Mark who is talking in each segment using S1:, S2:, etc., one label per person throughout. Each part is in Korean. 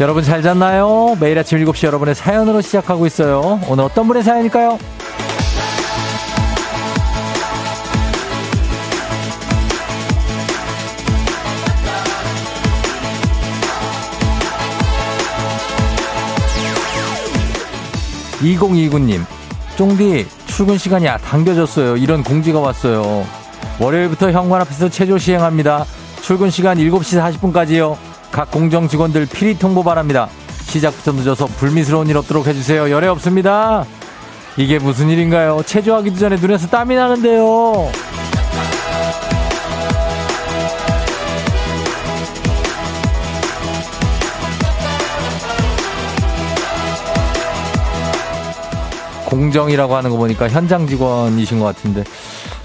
S1: 여러분 잘 잤나요? 매일 아침 7시 여러분의 사연으로 시작하고 있어요. 오늘 어떤 분의 사연일까요? 2029님, 쫑디, 출근 시간이 당겨졌어요. 이런 공지가 왔어요. 월요일부터 현관 앞에서 체조 시행합니다. 출근 시간 7시 40분까지요. 각 공정 직원들 필히 통보 바랍니다. 시작부터 늦어서 불미스러운 일 없도록 해주세요. 열애 없습니다. 이게 무슨 일인가요? 체조하기도 전에 눈에서 땀이 나는데요. 공정이라고 하는 거 보니까 현장 직원이신 것 같은데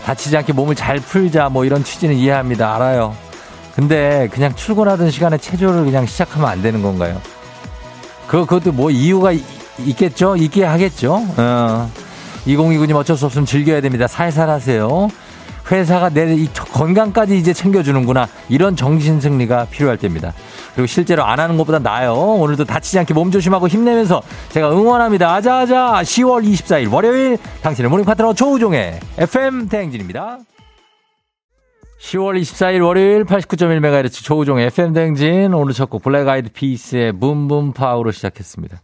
S1: 다치지 않게 몸을 잘 풀자 뭐 이런 취지는 이해합니다. 알아요. 근데 그냥 출근하던 시간에 체조를 그냥 시작하면 안 되는 건가요? 그, 그것도 뭐 이유가 이, 있겠죠? 있게 하겠죠? 어. 2029님 어쩔 수 없으면 즐겨야 됩니다. 살살 하세요. 회사가 내 건강까지 이제 챙겨주는구나. 이런 정신 승리가 필요할 때입니다. 그리고 실제로 안 하는 것보다 나아요. 오늘도 다치지 않게 몸 조심하고 힘내면서 제가 응원합니다. 아자아자 10월 24일 월요일 당신의 모닝 파트너 조우종의 FM 대행진입니다. 10월 24일 월요일 89.1MHz 조우종의 FM 대행진 오늘 첫 곡 Black Eyed Peas의 Boom Boom Pow로 시작했습니다.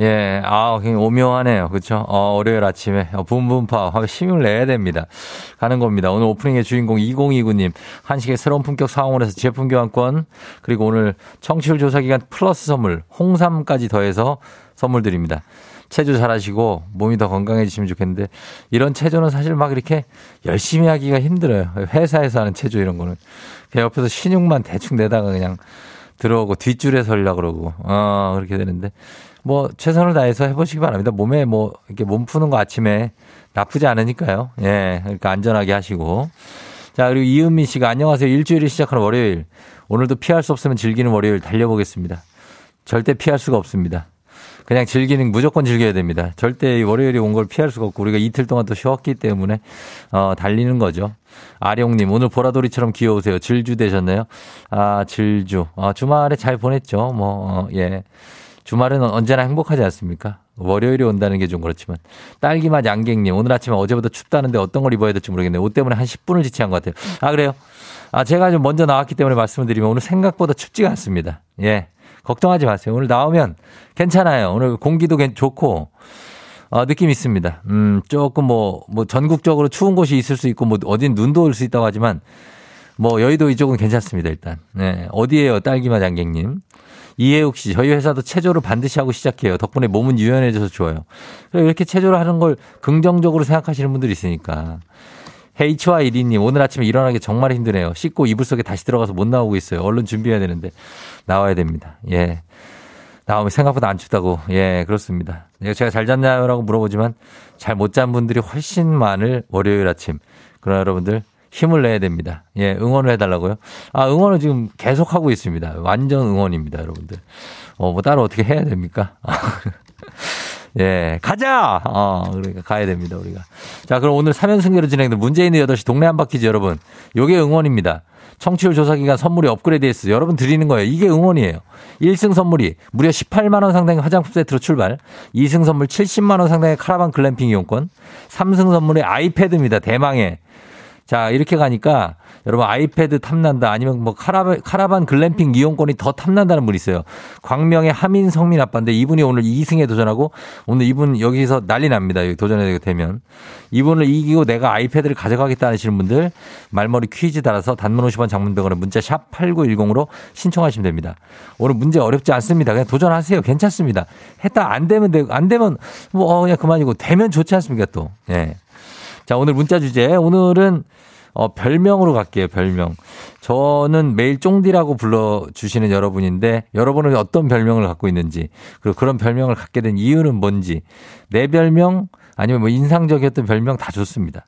S1: 예, 아, 굉장히 오묘하네요. 그쵸? 어, 월요일 아침에, 어, Boom Boom Pow, 하면 힘을 내야 됩니다. 가는 겁니다. 오늘 오프닝의 주인공 2029님, 한식의 새로운 품격 사원에서 제품 교환권, 그리고 오늘 청취율 조사 기간 플러스 선물, 홍삼까지 더해서 선물 드립니다. 체조 잘하시고 몸이 더 건강해지시면 좋겠는데 이런 체조는 사실 막 이렇게 열심히 하기가 힘들어요. 회사에서 하는 체조 이런 거는 그냥 옆에서 신용만 대충 내다가 그냥 들어오고 뒷줄에 설려 그러고 어 그렇게 되는데 뭐 최선을 다해서 해보시기 바랍니다. 몸에 뭐 이렇게 몸 푸는 거 아침에 나쁘지 않으니까요. 예, 그러니까 안전하게 하시고. 자 그리고 이은미 씨가 안녕하세요. 일주일이 시작하는 월요일. 오늘도 피할 수 없으면 즐기는 월요일 달려보겠습니다. 절대 피할 수가 없습니다. 그냥 즐기는 무조건 즐겨야 됩니다. 절대 월요일이 온 걸 피할 수가 없고 우리가 이틀 동안 또 쉬었기 때문에 어 달리는 거죠. 아룡님 오늘 보라돌이처럼 귀여우세요. 질주 되셨나요? 아 질주. 아 주말에 잘 보냈죠. 뭐 어, 예. 주말은 언제나 행복하지 않습니까? 월요일이 온다는 게 좀 그렇지만. 딸기맛 양갱님, 오늘 아침에 어제보다 춥다는데 어떤 걸 입어야 될지 모르겠네요. 옷 때문에 한 10분을 지체한 것 같아요. 아, 그래요? 아, 제가 좀 먼저 나왔기 때문에 말씀을 드리면 오늘 생각보다 춥지가 않습니다. 예. 걱정하지 마세요. 오늘 나오면 괜찮아요. 오늘 공기도 좋고, 어, 느낌 있습니다. 음, 조금 뭐, 뭐 전국적으로 추운 곳이 있을 수 있고, 뭐 어딘 눈도 올 수 있다고 하지만, 뭐 여의도 이쪽은 괜찮습니다, 일단. 네. 어디에요, 딸기맛 양갱님? 이해욱 씨, 저희 회사도 체조를 반드시 하고 시작해요. 덕분에 몸은 유연해져서 좋아요. 이렇게 체조를 하는 걸 긍정적으로 생각하시는 분들이 있으니까. HY1이님, 오늘 아침에 일어나기 정말 힘드네요. 씻고 이불 속에 다시 들어가서 못 나오고 있어요. 얼른 준비해야 되는데. 나와야 됩니다. 예. 나오면 생각보다 안 춥다고. 예, 그렇습니다. 제가 잘 잤나요? 라고 물어보지만 잘 못 잔 분들이 훨씬 많을 월요일 아침. 그러나 여러분들 힘을 내야 됩니다. 예, 응원을 해달라고요. 아, 응원을 지금 계속 하고 있습니다. 완전 응원입니다, 여러분들. 어, 뭐 따로 어떻게 해야 됩니까? 예, 가자! 어, 그러니까 가야 됩니다, 우리가. 자, 그럼 오늘 3연승제로 진행된 문재인의 8시 동네 한바퀴즈 여러분. 요게 응원입니다. 청취율 조사 기간 선물이 업그레이드 했어요. 여러분 드리는 거예요. 이게 응원이에요. 1승 선물이 무려 18만 원 상당의 화장품 세트로 출발. 2승 선물 70만 원 상당의 카라반 글램핑 이용권. 3승 선물이 아이패드입니다. 대망의. 자, 이렇게 가니까 여러분 아이패드 탐난다 아니면 뭐 카라반, 카라반 글램핑 이용권이 더 탐난다는 분이 있어요. 광명의 하민 성민 아빠인데 이분이 오늘 2승에 도전하고 오늘 이분 여기서 난리 납니다. 여기 도전하게 되면. 이분을 이기고 내가 아이패드를 가져가겠다 하시는 분들 말머리 퀴즈 달아서 단문 50원 장문 100원에 문자 샵 8910으로 신청하시면 됩니다. 오늘 문제 어렵지 않습니다. 그냥 도전하세요. 괜찮습니다. 했다 안 되면 되고 안 되면 뭐 어, 그냥 그만이고 되면 좋지 않습니까 또. 예. 자, 오늘 문자 주제. 오늘은 어, 별명으로 갈게요, 별명. 저는 매일 쫑디라고 불러주시는 여러분인데, 여러분은 어떤 별명을 갖고 있는지, 그리고 그런 별명을 갖게 된 이유는 뭔지, 내 별명, 아니면 뭐 인상적이었던 별명 다 좋습니다.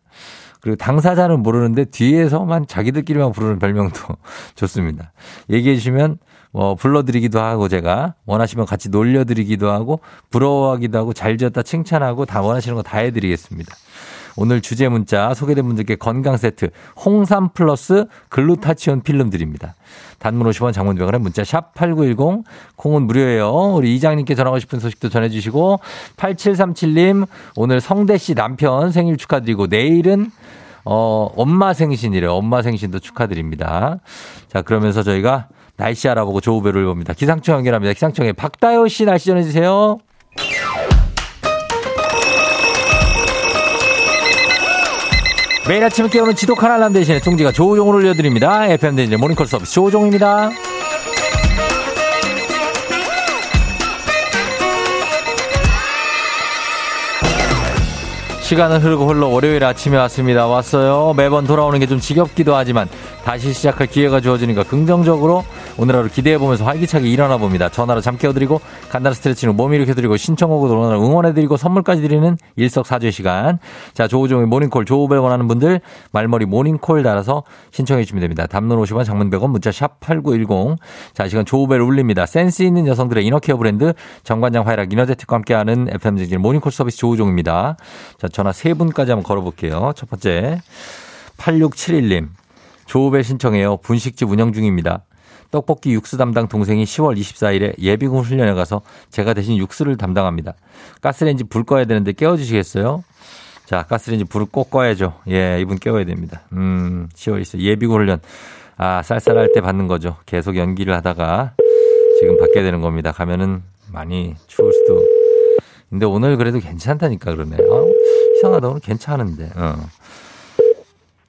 S1: 그리고 당사자는 모르는데 뒤에서만 자기들끼리만 부르는 별명도 좋습니다. 얘기해 주시면 뭐 불러드리기도 하고 제가 원하시면 같이 놀려드리기도 하고 부러워하기도 하고 잘 지었다 칭찬하고 다 원하시는 거 다 해드리겠습니다. 오늘 주제 문자 소개된 분들께 건강 세트 홍삼 플러스 글루타치온 필름 드립니다. 단문 50원 장문 100원에 문자 샵 8910 콩은 무료예요. 우리 이장님께 전하고 싶은 소식도 전해주시고 8737님 오늘 성대 씨 남편 생일 축하드리고 내일은 어, 엄마 생신이래요. 엄마 생신도 축하드립니다. 자, 그러면서 저희가 날씨 알아보고 조우배를 봅니다. 기상청 연결합니다. 기상청에 박다효 씨 날씨 전해주세요. 매일 아침 깨우는 지독한 알람 대신에 쫑지가 조우종을 올려드립니다. FM대인제 모닝콜 서비스 조우종입니다. 시간은 흐르고 흘러 월요일 아침에 왔습니다. 왔어요. 매번 돌아오는 게 좀 지겹기도 하지만 다시 시작할 기회가 주어지니까 긍정적으로 오늘 하루 기대해보면서 활기차게 일어나 봅니다. 전화로 잠 깨워드리고 간단한 스트레칭으로 몸 일으켜드리고 신청곡으로 오늘 응원해드리고 선물까지 드리는 일석사조의 시간. 자, 조우종의 모닝콜, 조우벨 원하는 분들 말머리 모닝콜 달아서 신청해 주시면 됩니다. 단문 50원, 장문 100원, 문자 샵 8910. 자, 시간 조우벨 울립니다. 센스 있는 여성들의 inner care 브랜드 정관장 화이락 이너제틱과 함께하는 FM댕진 모닝콜 서비스 조우종입니다. 자, 전화 세 분까지 한번 걸어볼게요. 첫 번째. 8671님. 조우벨 신청해요. 분식집 운영 중입니다. 떡볶이 육수 담당 동생이 10월 24일에 예비군 훈련에 가서 제가 대신 육수를 담당합니다. 가스레인지 불 꺼야 되는데 깨워주시겠어요? 자, 가스레인지 불을 꼭 꺼야죠. 예, 이분 깨워야 됩니다. 음, 10월 24일 예비군 훈련. 아, 쌀쌀할 때 받는 거죠. 계속 연기를 하다가 지금 받게 되는 겁니다. 가면은 많이 추울 수도. 근데 오늘 그래도 괜찮다니까 그러네. 아, 이상하다. 오늘 괜찮은데. 어.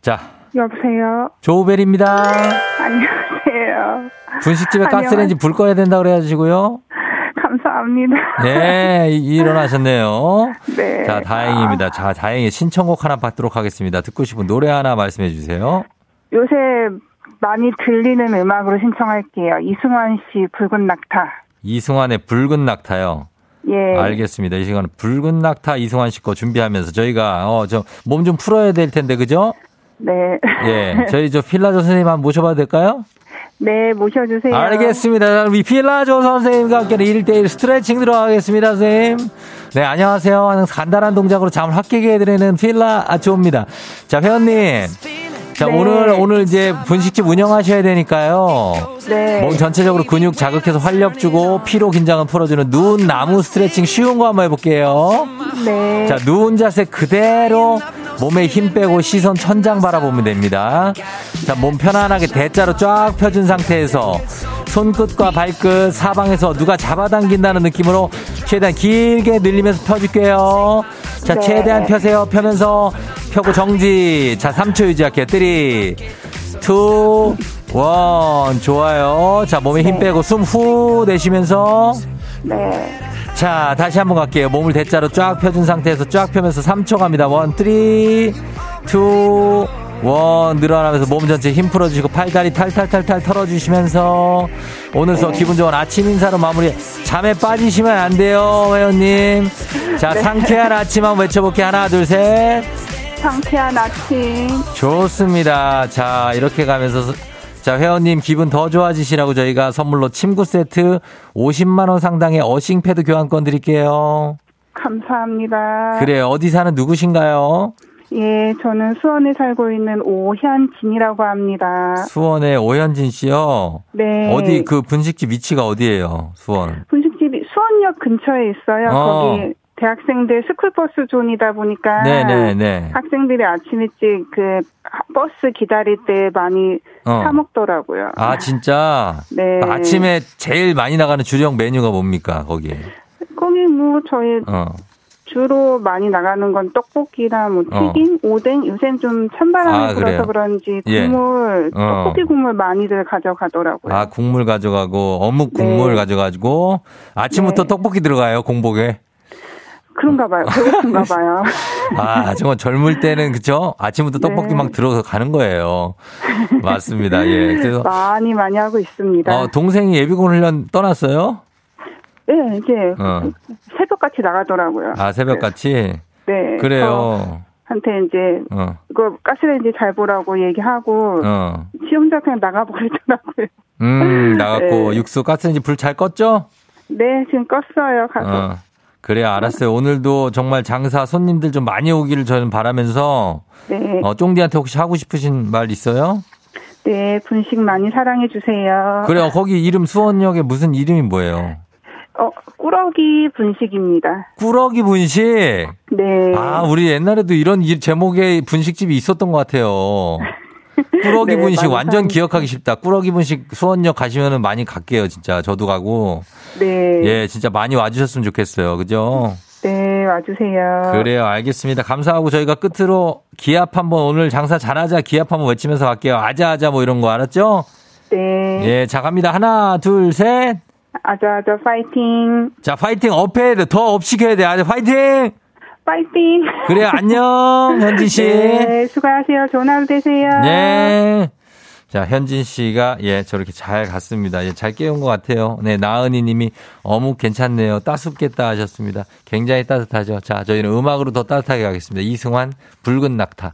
S1: 자,
S2: 여보세요.
S1: 조우벨입니다.
S2: 안녕하세요.
S1: 분식집에. 가스레인지 불 꺼야 된다 그래가지고요.
S2: 감사합니다.
S1: 네, 이- 일어나셨네요.
S2: 네.
S1: 자, 다행입니다. 자, 다행히 신청곡 하나 받도록 하겠습니다. 듣고 싶은 노래 하나 말씀해 주세요.
S2: 요새 많이 들리는 음악으로 신청할게요. 이승환 씨 붉은 낙타.
S1: 이승환의 붉은 낙타요.
S2: 예.
S1: 알겠습니다. 이 시간은 붉은 낙타 이승환 씨 거 준비하면서 저희가 어, 저 몸 좀 풀어야 될 텐데 그죠?
S2: 네.
S1: 예. 저희 저 필라조 선생님 한번 모셔봐도 될까요?
S2: 네, 모셔주세요.
S1: 알겠습니다. 우리 필라조 선생님과 함께 1대1 스트레칭 들어가겠습니다, 선생님. 네, 안녕하세요. 하는 간단한 동작으로 잠을 확 깨게 해드리는 필라조입니다. 자, 회원님. 자,
S2: 네.
S1: 오늘, 오늘 이제 분식집 운영하셔야 되니까요.
S2: 네.
S1: 몸 전체적으로 근육 자극해서 활력 주고 피로 긴장을 풀어주는 누운 나무 스트레칭 쉬운 거 한번 해볼게요.
S2: 네.
S1: 자, 누운 자세 그대로 몸에 힘 빼고 시선 천장 바라보면 됩니다. 자, 몸 편안하게 대자로 쫙 펴준 상태에서 손끝과 발끝 사방에서 누가 잡아당긴다는 느낌으로 최대한 길게 늘리면서 펴줄게요. 자,
S2: 네.
S1: 최대한 펴세요. 펴면서 펴고 정지. 자, 3초 유지할게요. 3, 2, 1. 좋아요. 자, 몸에 힘 빼고 숨 후 내쉬면서
S2: 네.
S1: 자, 다시 한번 갈게요. 몸을 대자로 쫙 펴준 상태에서 쫙 펴면서 3초 갑니다. 1, 3, 2, 1. 늘어나면서 몸 전체 힘 풀어주시고 팔다리 탈탈탈탈 털어주시면서 오늘 서 기분 좋은 아침 인사로 마무리. 잠에 빠지시면 안 돼요, 회원님. 자, 상쾌한 아침 한번 외쳐볼게요. 하나, 둘, 셋.
S2: 상쾌한 아침.
S1: 좋습니다. 자, 이렇게 가면서 자, 회원님 기분 더 좋아지시라고 저희가 선물로 침구 세트 50만 원 상당의 earthing 패드 교환권 드릴게요.
S2: 감사합니다.
S1: 그래요. 어디 사는 누구신가요?
S2: 예, 저는 수원에 살고 있는 오현진이라고 합니다.
S1: 수원의 오현진 씨요.
S2: 네.
S1: 어디 그 분식집 위치가 어디예요? 수원.
S2: 분식집이 수원역 근처에 있어요.
S1: 어.
S2: 거기 대학생들 스쿨버스 zone이다 보니까
S1: 네네네.
S2: 학생들이 아침 일찍 그 버스 기다릴 때 많이
S1: 어.
S2: 사 먹더라고요.
S1: 아 진짜.
S2: 네.
S1: 아침에 제일 많이 나가는 주력 메뉴가 뭡니까 거기?
S2: 거기 뭐 저희
S1: 어.
S2: 주로 많이 나가는 건 떡볶이나 뭐
S1: 어.
S2: 튀김, 오뎅 요새는 좀 찬바람이
S1: 아,
S2: 불어서? 그런지
S1: 예.
S2: 국물
S1: 어.
S2: 떡볶이 국물 많이들 가져가더라고요.
S1: 아 국물 가져가고 어묵 국물
S2: 네.
S1: 가져가지고 아침부터
S2: 네.
S1: 떡볶이 들어가요 공복에.
S2: 그런가 봐요. 배고픈가 봐요.
S1: 아, 정말 젊을 때는 그쵸? 아침부터 떡볶이
S2: 네.
S1: 막 들어서 가는 거예요. 맞습니다. 예. 그래서
S2: 많이 많이 하고 있습니다.
S1: 어, 동생이 예비군 훈련 떠났어요?
S2: 네, 이제
S1: 어.
S2: 새벽같이 나가더라고요.
S1: 아, 새벽같이?
S2: 네.
S1: 그래요.
S2: 한테 이제
S1: 어,
S2: 이거 가스레인지 잘 보라고 얘기하고
S1: 어.
S2: 지 혼자 그냥 나가버리더라고요.
S1: 음, 나갔고,
S2: 네.
S1: 육수 가스레인지 불 잘 껐죠?
S2: 네, 지금 껐어요. 가서.
S1: 어. 그래요, 알았어요. 오늘도 정말 장사 손님들 좀 많이 오기를 저는 바라면서
S2: 네.
S1: 어, 쫑디한테 혹시 하고 싶으신 말 있어요?
S2: 네, 분식 많이 사랑해 주세요.
S1: 그래요. 거기 이름 수원역에 무슨 이름이 뭐예요?
S2: 어, 꾸러기 분식입니다.
S1: 꾸러기 분식.
S2: 네.
S1: 아, 우리 옛날에도 이런 이- 제목의 분식집이 있었던 것 같아요. 꾸러기
S2: 네,
S1: 분식 완전 기억하기 쉽다. 꾸러기 분식 수원역 가시면은 많이 갈게요, 진짜. 저도 가고.
S2: 네.
S1: 예, 진짜 많이 와주셨으면 좋겠어요. 그죠?
S2: 네, 와주세요.
S1: 그래요. 알겠습니다. 감사하고 저희가 끝으로 기합 한번 오늘 장사 잘하자 기합 한번 외치면서 갈게요. 아자아자 뭐 이런 거 알았죠?
S2: 네.
S1: 예, 자 갑니다. 하나, 둘, 셋.
S2: 아자아자 파이팅.
S1: 자, 파이팅 up 해야 돼. 더 up 시켜야 돼. 아주 파이팅!
S2: 파이팅.
S1: 그래요. 안녕, 현진 씨.
S2: 네, 수고하세요. 좋은 하루 되세요.
S1: 네. 자, 현진 씨가, 예, 저렇게 잘 갔습니다. 예, 잘 깨운 것 같아요. 네, 나은이 님이 어묵 괜찮네요. 따숩겠다 하셨습니다. 굉장히 따뜻하죠. 자, 저희는 음악으로 더 따뜻하게 가겠습니다. 이승환, 붉은 낙타.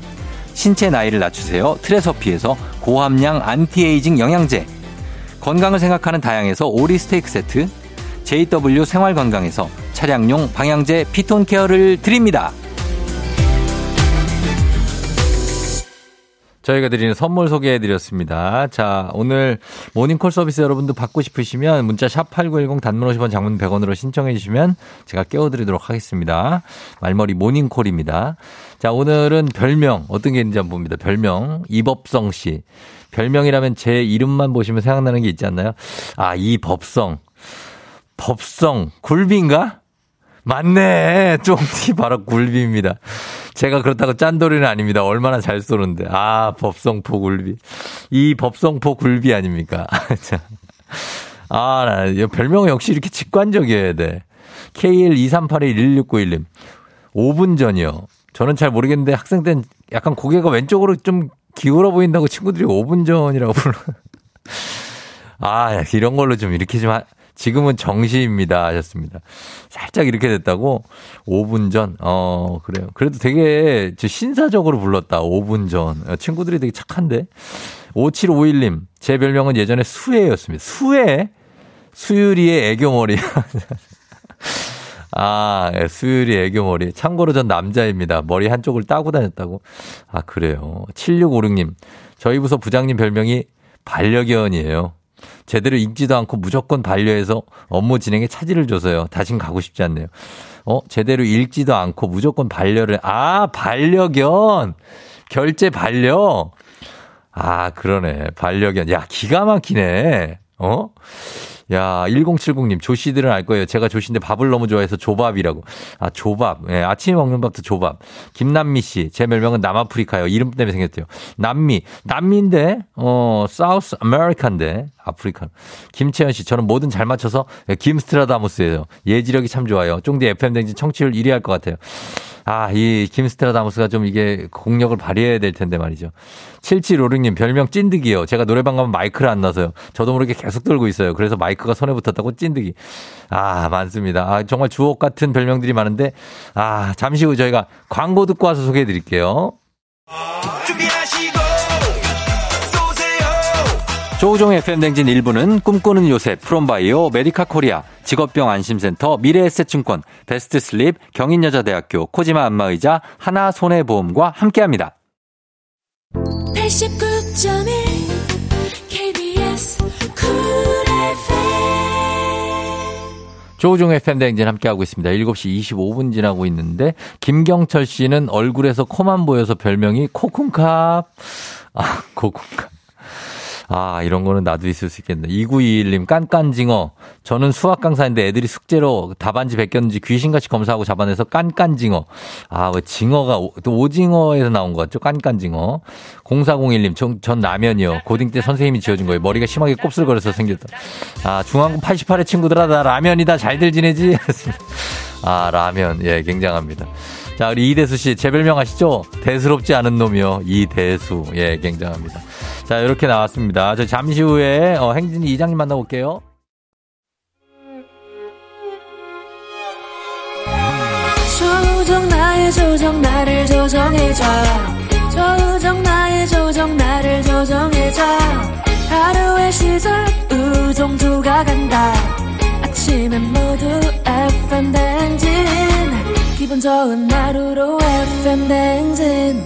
S1: 신체 나이를 낮추세요 트레서피에서 고함량 안티에이징 영양제, 건강을 생각하는 다양에서 오리 스테이크 세트, JW 생활건강에서 차량용 방향제 피톤 케어를 드립니다. 저희가 드리는 선물 소개해 드렸습니다. 자, 오늘 모닝콜 서비스 여러분도 받고 싶으시면 문자 샵 8910 단문 50원 장문 100원으로 신청해 주시면 제가 깨워 드리도록 하겠습니다. 말머리 모닝콜입니다. 자, 오늘은 별명 어떤 게 있는지 한번 봅니다. 별명 이법성 씨. 별명이라면 제 이름만 보시면 생각나는 게 있지 않나요? 아, 이법성. 법성 굴비인가? 맞네. 쫑티 바로 굴비입니다. 제가 그렇다고 짠돌이는 아닙니다. 얼마나 잘 쏘는데. 아, 법성포 굴비. 이 법성포 굴비 아닙니까? 자. 아, 나, 이 별명 역시 이렇게 직관적이어야 돼. KL23811691님. 5분 전이요. 저는 잘 모르겠는데 학생 때는 약간 고개가 왼쪽으로 좀 기울어 보인다고 친구들이 5분 전이라고 불러. 아, 이런 걸로 좀 이렇게 좀 하, 지금은 정시입니다 하셨습니다. 살짝 이렇게 됐다고 5분 전. 어, 그래요. 그래도 되게 저 신사적으로 불렀다. 5분 전. 어, 친구들이 되게 착한데. 5751님. 제 별명은 예전에 수혜였습니다. 수혜? 수유리의 애교머리. 아, 예, 수유리 애교머리. 참고로 전 남자입니다. 머리 한쪽을 따고 다녔다고. 아, 그래요. 7656님. 저희 부서 부장님 별명이 반려견이에요. 제대로 읽지도 않고 무조건 반려해서 업무 진행에 차질을 줘서요. 다신 가고 싶지 않네요. 어, 제대로 읽지도 않고 무조건 반려를, 아, 반려견! 결제 반려! 아, 그러네. 반려견. 야, 기가 막히네. 어? 야, 1070님, 조씨들은 알 거예요. 제가 조씨인데 밥을 너무 좋아해서 조밥이라고. 아, 조밥. 예, 아침에 먹는 밥도 조밥. 김남미 씨, 제 별명은 남아프리카요. 이름 때문에 생겼대요. 남미. 남미인데, 어, 사우스 아메리카인데. 아프리카노. 김채연 씨, 저는 뭐든 잘 맞춰서 김스트라다무스예요. 예지력이 참 좋아요. 쫑디 FM댕진 청취율 1위 할 것 같아요. 아, 이 김스트라다무스가 좀 이게 공력을 발휘해야 될 텐데 말이죠. 7756님 별명 찐득이요. 제가 노래방 가면 마이크를 안 놔서요. 저도 모르게 계속 들고 있어요. 그래서 마이크가 손에 붙었다고 찐득이. 아, 많습니다. 아, 정말 주옥 같은 별명들이 많은데 아, 잠시 후 저희가 광고 듣고 와서 소개해 드릴게요. 조우종 FM댕진 1부는 꿈꾸는 요새 프롬바이오 메디카 코리아 직업병 안심센터 미래에셋증권 베스트 슬립 경인여자대학교 코지마 안마의자 하나손해보험과 함께합니다. 89.1 KBS 조우종 FM 대행진 함께하고 있습니다. 7시 25분 지나고 있는데, 김경철 씨는 얼굴에서 코만 보여서 별명이 코쿤캅. 아, 코쿤캅. 아, 이런 거는 나도 있을 수 있겠네. 2921님, 깐깐징어. 저는 수학 강사인데 애들이 숙제로 답안지 베꼈는지 귀신같이 검사하고 잡아내서 깐깐징어. 아, 왜 징어가, 또 오징어에서 나온 것 같죠? 깐깐징어. 0401님, 전, 전 라면이요. 고딩 때 선생님이 지어준 거예요. 머리가 심하게 곱슬거려서 생겼다. 아, 중앙고 88의 친구들아, 나 라면이다. 잘들 지내지? 아, 라면. 예, 굉장합니다. 자, 우리 이대수 씨, 제 별명 아시죠? 대수롭지 않은 놈이요. 이대수. 예, 굉장합니다. 자, 이렇게 나왔습니다. 저 잠시 후에 어, 행진이 이장님 만나볼게요. 조정 나의 조정 나를 조정해줘 조정 나의 조정 나를 조정해줘 하루의 시절 우정조가 간다 아침엔 모두 FM 댕진 기분 좋은 하루로 FM 댕진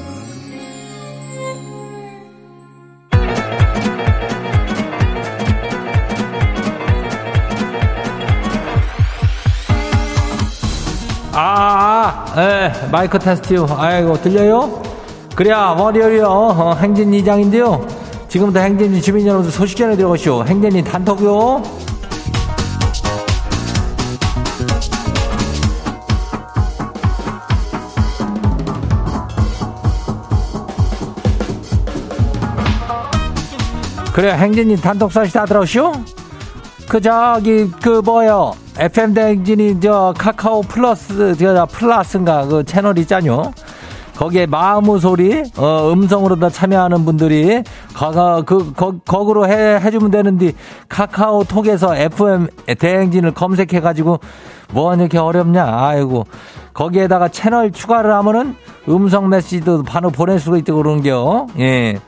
S1: 아, 아, 예, 마이크 테스트요. 아이고, 들려요? 그래야, 월요일이요. 어, 행진 이장인데요. 지금부터 행진이 주민 여러분들 소식 전해 들어가시오. 행진이 단톡요. 그래, 행진이 소식 다 들어오시오? 그, 저기, 그, 뭐요. FM 대행진이 저 카카오 플러스 저 플러스인가 그 채널 있잖요. 거기에 마음의 소리 어, 음성으로 다 참여하는 분들이 거가 그 거, 거기로 해 해주면 되는데 카카오톡에서 FM 대행진을 검색해 가지고 뭐 이렇게 어렵냐 아이고 거기에다가 채널 추가를 하면은 음성 메시지도 바로 보낼 수가 있다고 그러는겨 예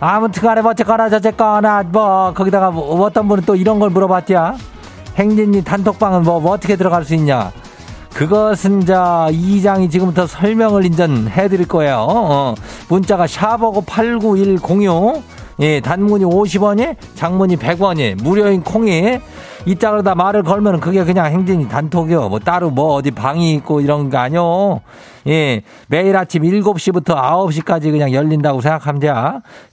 S1: 아무튼 간에 어쨌거나 저쨌거나 뭐 거기다가 뭐 어떤 분은 또 이런 걸 물어봤디야 행진이 단톡방은 뭐, 뭐 어떻게 들어갈 수 있냐? 그것은 자 이장이 지금부터 설명을 인전 해드릴 거예요. 어, 문자가 샤버고 89106 예, 단문이 50원이 장문이 100원이 무료인 콩이 이따 그러다 말을 걸면 그게 그냥 행진이 단톡이요. 뭐 따로 뭐 어디 방이 있고 이런 거 아니요. 예, 매일 아침 7시부터 9시까지 그냥 열린다고 생각하면 돼.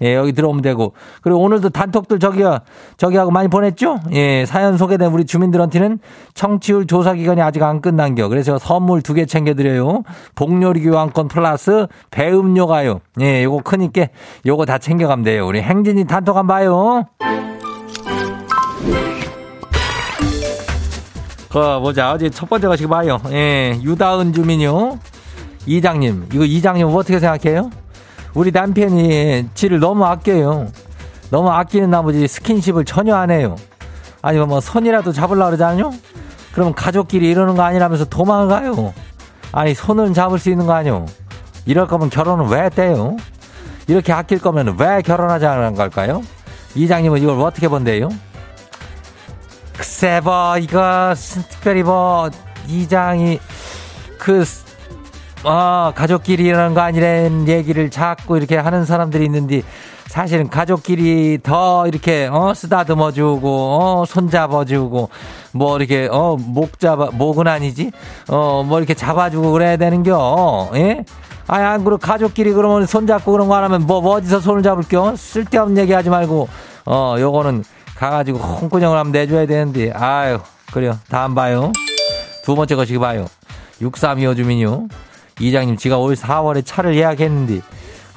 S1: 예, 여기 들어오면 되고. 그리고 오늘도 단톡들 저기요, 저기하고 많이 보냈죠? 예, 사연 소개된 우리 주민들한테는 청취율 조사 기간이 아직 안 끝난 겨. 그래서 선물 두 개 챙겨 드려요. 복요리 교환권 플러스 배음료 가요. 예, 요거 크니까 요거 다 챙겨 가면 돼요. 우리 행진이 단톡 한번 봐요. 그, 보자. 어제 첫 번째 가시고 봐요. 예, 유다은 주민요. 이장님, 이거 이장님 어떻게 생각해요? 우리 남편이 지를 너무 아껴요. 너무 아끼는 나머지 스킨십을 전혀 안 해요. 아니면 뭐 손이라도 잡으려고 그러잖아요? 그러면 가족끼리 이러는 거 아니라면서 도망가요. 아니, 손은 잡을 수 있는 거 아니요? 이럴 거면 결혼은 왜 떼요? 이렇게 아낄 거면 왜 결혼하지 않은 걸까요? 이장님은 이걸 어떻게 본대요? 글쎄, 뭐, 이거, 특별히 뭐, 이장이, 그, 어, 가족끼리 이러는 거 아니란 얘기를 자꾸 이렇게 하는 사람들이 있는데, 사실은 가족끼리 더 이렇게, 어, 쓰다듬어 주고, 어, 손잡아 주고, 뭐 이렇게, 어, 목 잡아, 목은 아니지? 어, 뭐 이렇게 잡아 주고 그래야 되는겨, 예? 아니, 안 그러 가족끼리 그러면 손잡고 그런 거 안 하면 뭐, 뭐 어디서 손을 잡을겨? 쓸데없는 얘기 하지 말고, 어, 요거는 가가지고 홍군형을 한번 내줘야 되는데, 아유, 그래요. 다음 봐요. 두 번째 거시기 봐요. 6325 주민요. 이장님, 지가 올 4월에 차를 예약했는데,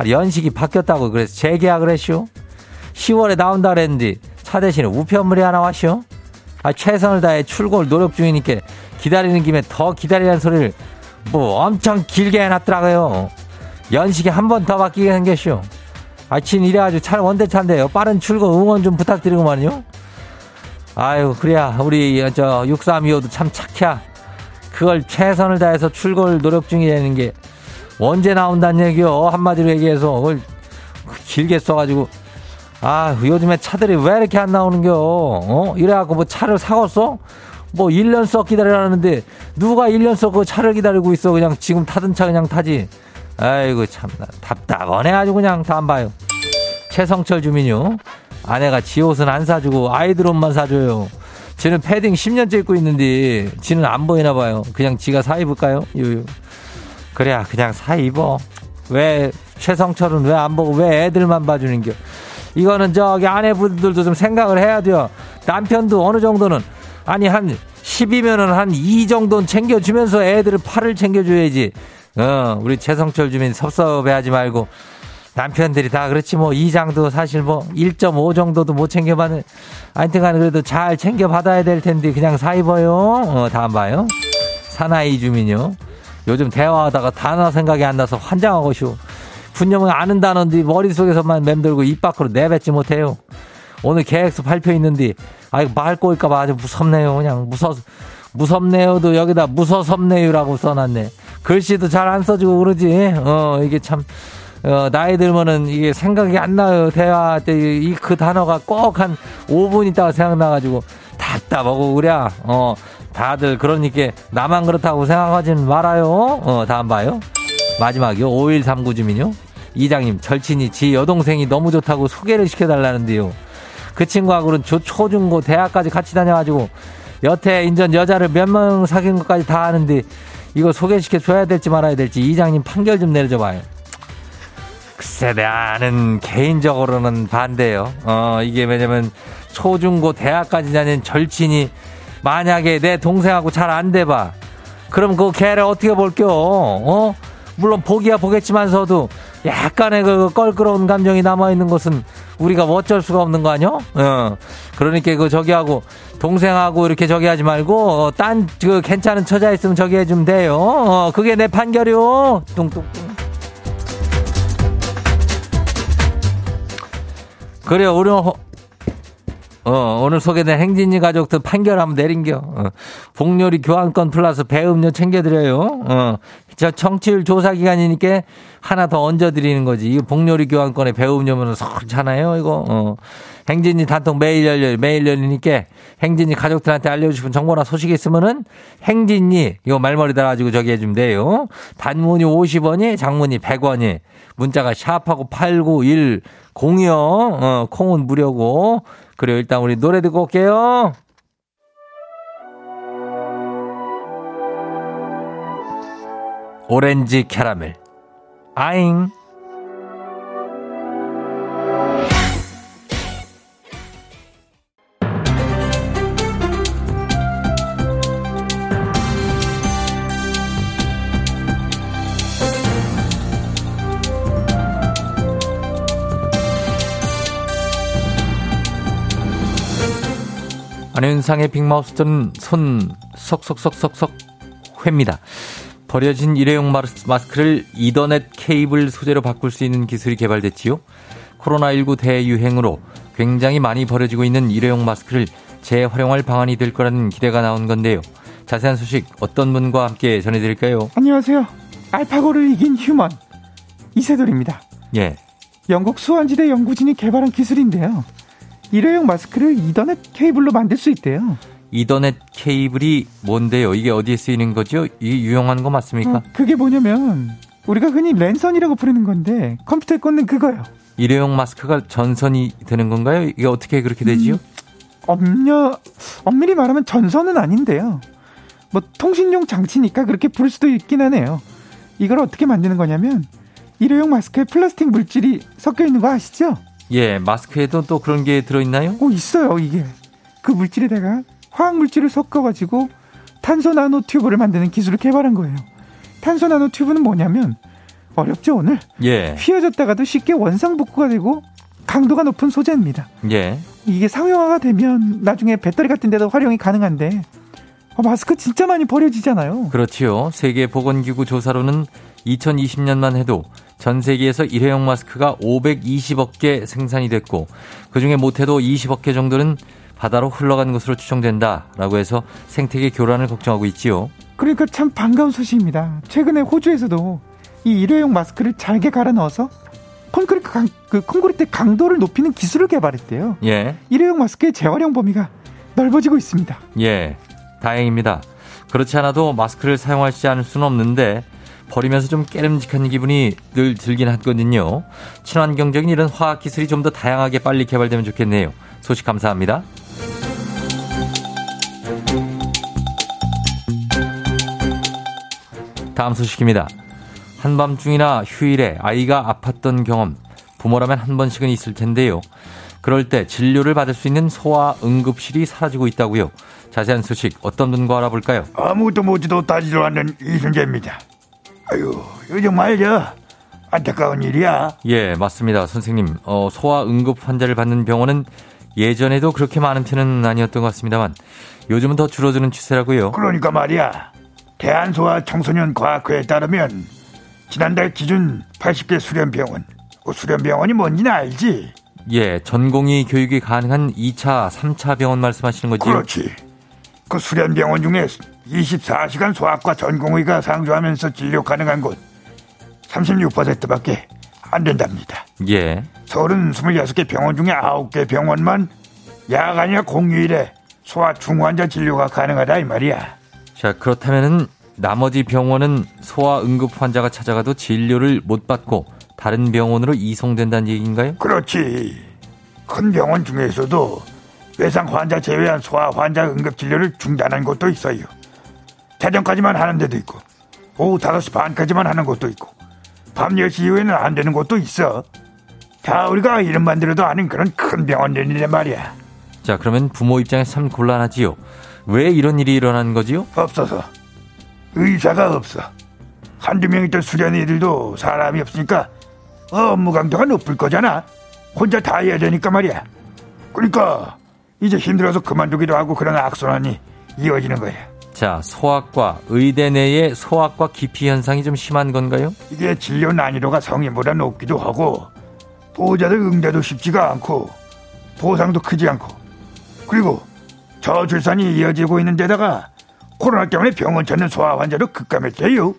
S1: 연식이 바뀌었다고 그래서 재계약을 했쇼. 10월에 나온다 그랬는데, 차 대신에 우편물이 하나 왔쇼? 아, 최선을 다해 출고를 노력 중이니까 기다리는 김에 더 기다리라는 소리를 뭐 엄청 길게 해놨더라고요. 연식이 한 번 더 바뀌게 생겼쇼. 아침 이래가지고 차를 원대차인데요. 빠른 출고 응원 좀 부탁드리고만요. 아유, 그래야 우리 저 6325도 참 착해. 그걸 최선을 다해서 출고를 노력 중이라는 게 언제 나온다는 얘기요. 한마디로 얘기해서 그걸 길게 써가지고 아 요즘에 차들이 왜 이렇게 안 나오는겨? 어 이래갖고 뭐 차를 사갔어? 뭐 1년 썩 기다리라는데 누가 1년 썩그 차를 기다리고 있어? 그냥 지금 타던 차 그냥 타지. 아이고 참나 답답하네 아주 그냥 다안 봐요. 최성철 주민요. 아내가 지 옷은 안 사주고 아이들 옷만 사줘요. 지는 패딩 10년째 입고 있는데 지는 안 보이나 봐요. 그냥 지가 사 입을까요? 유유. 그래야 그냥 사 입어. 왜 최성철은 왜 안 보고 왜 애들만 봐주는겨? 이거는 저기 아내분들도 좀 생각을 해야 돼요. 남편도 어느 정도는 아니 한 10이면은 한 2 정도는 챙겨주면서 애들을 팔을 챙겨줘야지. 어, 우리 최성철 주민 섭섭해하지 말고 남편들이 다 그렇지 뭐 이장도 사실 뭐 1.5 정도도 못 챙겨받는 하여튼간 그래도 잘 챙겨받아야 될 텐데 그냥 사 입어요. 어, 다음 봐요. 사나이 주민요. 요즘 대화하다가 단어 생각이 안 나서 환장하고 쇼. 분명히 아는 단어인데 머릿속에서만 맴돌고 입 밖으로 내뱉지 못해요. 오늘 계획서 발표 있는데 아 이거 말 꼬일까봐 아주 무섭네요. 그냥 무서 무섭네요도 여기다 무서섭네요라고 써놨네. 글씨도 잘 안 써주고 그러지. 어 이게 참 어, 나이 들면은 이게 생각이 안 나요. 대화 때 이 그 단어가 꼭 한 5분 있다가 생각나가지고 답답하고 그래. 어 다들 그러니까 나만 그렇다고 생각하지는 말아요. 어 다음 봐요. 마지막이요. 5139 주민요. 이장님, 절친이 지 여동생이 너무 좋다고 소개를 시켜달라는데요. 그 친구하고는 초, 초중고 대학까지 같이 다녀가지고 여태 인전 여자를 몇 명 사귄 것까지 다 아는데 이거 소개시켜 줘야 될지 말아야 될지 이장님 판결 좀 내려줘 봐요. 글쎄, 나는 개인적으로는 반대요. 어, 이게 왜냐면 초중고 대학까지 다닌 절친이 만약에 내 동생하고 잘 안 돼봐. 그럼 그 걔를 어떻게 볼게요? 어? 물론 보기야 보겠지만서도 약간의 그 껄끄러운 감정이 남아있는 것은 우리가 뭐 어쩔 수가 없는 거 아니요? 어. 그러니까 그 저기하고 동생하고 이렇게 저기 하지 말고 어, 딴그 괜찮은 처자 있으면 저기 해주면 돼요. 어, 그게 내 판결이요. 뚱뚱뚱. 그래요. 우리 어, 오늘 소개된 행진이 가족들 판결 한번 내린겨. 어, 복요리 교환권 플러스 배음료 챙겨드려요. 어, 저 청취율 조사 기간이니까 하나 더 얹어드리는 거지. 이거 복요리 교환권에 배음료면 석잖아요, 이거. 어. 행진이 단통 매일 열려요. 매일 열리니까 행진이 가족들한테 알려주고 정보나 소식이 있으면은 행진이 이거 말머리 달아가지고 저기 해주면 돼요. 단문이 50원이 장문이 100원이 문자가 샵하고 89102요. 어, 콩은 무료고 그래요. 일단 우리 노래 듣고 올게요. 오렌지 캐러멜. 아잉. 안현상의 빅마우스는 손 석석석석석 회입니다. 버려진 일회용 마스크를 이더넷 케이블 소재로 바꿀 수 있는 기술이 개발됐지요. 코로나19 대유행으로 굉장히 많이 버려지고 있는 일회용 마스크를 재활용할 방안이 될 거라는 기대가 나온 건데요. 자세한 소식 어떤 분과 함께 전해드릴까요?
S3: 안녕하세요. 알파고를 이긴 휴먼 이세돌입니다.
S1: 예.
S3: 영국 수원지대 연구진이 개발한 기술인데요. 일회용 마스크를 이더넷 케이블로 만들 수 있대요.
S1: 이더넷 케이블이 뭔데요? 이게 어디에 쓰이는 거죠? 이게 유용한 거 맞습니까? 어,
S3: 그게 뭐냐면 우리가 흔히 랜선이라고 부르는 건데 컴퓨터에 꽂는 그거요.
S1: 일회용 마스크가 전선이 되는 건가요? 이게 어떻게 그렇게 되지요? 음,
S3: 엄려 엄밀히 말하면 전선은 아닌데요. 뭐 통신용 장치니까 그렇게 부를 수도 있긴 하네요. 이걸 어떻게 만드는 거냐면 일회용 마스크에 플라스틱 물질이 섞여 있는 거 아시죠?
S1: 예, 마스크에도 또 그런 게 들어있나요?
S3: 어, 있어요, 이게. 그 물질에다가 화학 물질을 섞어가지고 탄소 나노 튜브를 만드는 기술을 개발한 거예요. 탄소 나노 튜브는 뭐냐면, 어렵죠, 오늘?
S1: 예.
S3: 휘어졌다가도 쉽게 원상 복구가 되고 강도가 높은 소재입니다.
S1: 예.
S3: 이게 상용화가 되면 나중에 배터리 같은 데도 활용이 가능한데 어, 마스크 진짜 많이 버려지잖아요.
S1: 그렇지요. 세계 보건기구 조사로는 2020년만 해도 전 세계에서 일회용 마스크가 520억 개 생산이 됐고 그중에 못해도 20억 개 정도는 바다로 흘러간 것으로 추정된다라고 해서 생태계 교란을 걱정하고 있지요.
S3: 그러니까 참 반가운 소식입니다. 최근에 호주에서도 이 일회용 마스크를 잘게 갈아 넣어서 콘크리트 강, 그 콘크리트 강도를 높이는 기술을 개발했대요.
S1: 예.
S3: 일회용 마스크의 재활용 범위가 넓어지고 있습니다.
S1: 예. 다행입니다. 그렇지 않아도 마스크를 사용하지 않을 수는 없는데 버리면서 좀 깨름직한 기분이 늘 들긴 하거든요. 친환경적인 이런 화학 기술이 좀 더 다양하게 빨리 개발되면 좋겠네요. 소식 감사합니다. 다음 소식입니다. 한밤중이나 휴일에 아이가 아팠던 경험, 부모라면 한 번씩은 있을 텐데요. 그럴 때 진료를 받을 수 있는 소아 응급실이 사라지고 있다고요. 자세한 소식 어떤 분과 알아볼까요?
S4: 아무것도 묻지도 따지도 않는 이순재입니다. 아유, 이거 정말 저 안타까운 일이야.
S1: 예, 맞습니다. 선생님, 어, 소아 응급 환자를 받는 병원은 예전에도 그렇게 많은 편은 아니었던 것 같습니다만 요즘은 더 줄어드는 추세라고요.
S4: 그러니까 말이야. 대한소아 청소년 과학회에 따르면 지난달 기준 80개 수련병원, 그 수련병원이 뭔지는 알지?
S1: 예, 전공의 교육이 가능한 2차, 3차 병원 말씀하시는 거죠?
S4: 그렇지. 그 수련병원 중에 24시간 소아과 전공의가 상주하면서 진료 가능한 곳 36%밖에 안 된답니다.
S1: 예.
S4: 서울은 26개 병원 중에 9개 병원만 야간이나 공휴일에 소아 중환자 진료가 가능하다 이 말이야.
S1: 자, 그렇다면은 나머지 병원은 소아 응급 환자가 찾아가도 진료를 못 받고 다른 병원으로 이송된다는 얘기인가요?
S4: 그렇지. 큰 병원 중에서도 외상 환자 제외한 소아 환자 응급 진료를 중단한 곳도 있어요. 자정까지만 하는 데도 있고, 오후 5시 반까지만 하는 곳도 있고, 밤 10시 이후에는 안 되는 곳도 있어. 다 우리가 이름만 들어도 아는 그런 큰 병원들이란 말이야.
S1: 자, 그러면 부모 입장에서 참 곤란하지요. 왜 이런 일이 일어나는 거지요?
S4: 없어서. 의사가 없어. 한두 명 있던 수련이들도 사람이 없으니까 업무 강도가 높을 거잖아. 혼자 다 해야 되니까 말이야. 그러니까 이제 힘들어서 그만두기도 하고 그런 악순환이 이어지는 거야.
S1: 자, 소아과, 의대 내의 소아과 기피 현상이 좀 심한 건가요?
S4: 이게 진료 난이도가 성인보다 높기도 하고 보호자들 응대도 쉽지가 않고 보상도 크지 않고 그리고 저출산이 이어지고 있는 데다가 코로나 때문에 병원 찾는 소아 환자도 급감했대요.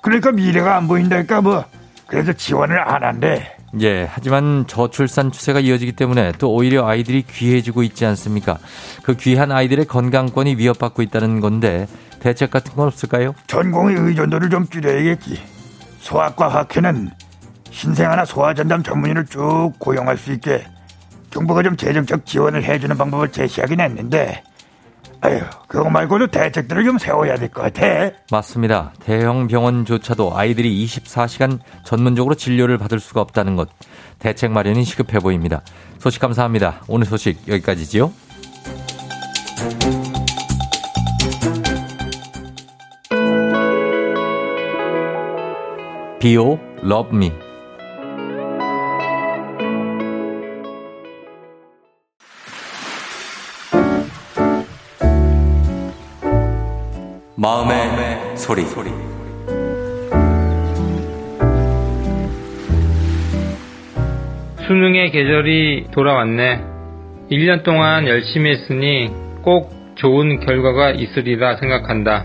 S4: 그러니까 미래가 안 보인다니까 뭐 그래서 지원을 안 한대.
S1: 예, 하지만 저출산 추세가 이어지기 때문에 또 오히려 아이들이 귀해지고 있지 않습니까? 그 귀한 아이들의 건강권이 위협받고 있다는 건데 대책 같은 건 없을까요?
S4: 전공의 의존도를 좀 줄여야겠지. 소아과 학회는 신생아나 소아전담 전문의를 쭉 고용할 수 있게 정부가 좀 재정적 지원을 해주는 방법을 제시하긴 했는데 아유 그거 말고도 대책들을 좀 세워야 될 것 같아.
S1: 맞습니다. 대형 병원조차도 아이들이 24시간 전문적으로 진료를 받을 수가 없다는 것. 대책 마련이 시급해 보입니다. 소식 감사합니다. 오늘 소식 여기까지지요. 비오 Love Me 마음의, 소리.
S5: 수능의 계절이 돌아왔네. 1년 동안 열심히 했으니 꼭 좋은 결과가 있으리라 생각한다.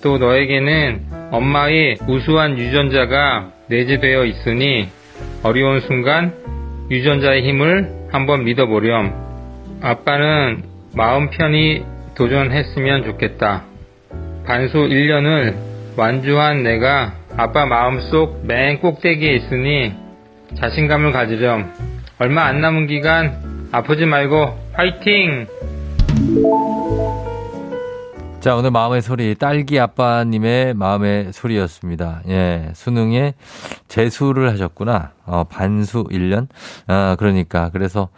S5: 또 너에게는 엄마의 우수한 유전자가 내재되어 있으니 어려운 순간 유전자의 힘을 한번 믿어보렴. 아빠는 마음 편히 도전했으면 좋겠다. 반수 1년을 완주한 내가 아빠 마음속 맨 꼭대기에 있으니 자신감을 가지렴. 얼마 안 남은 기간 아프지 말고 화이팅!
S1: 자, 오늘 마음의 소리, 딸기 아빠님의 마음의 소리였습니다. 예, 수능에 재수를 하셨구나. 어, 반수 1년? 아, 그러니까. 그래서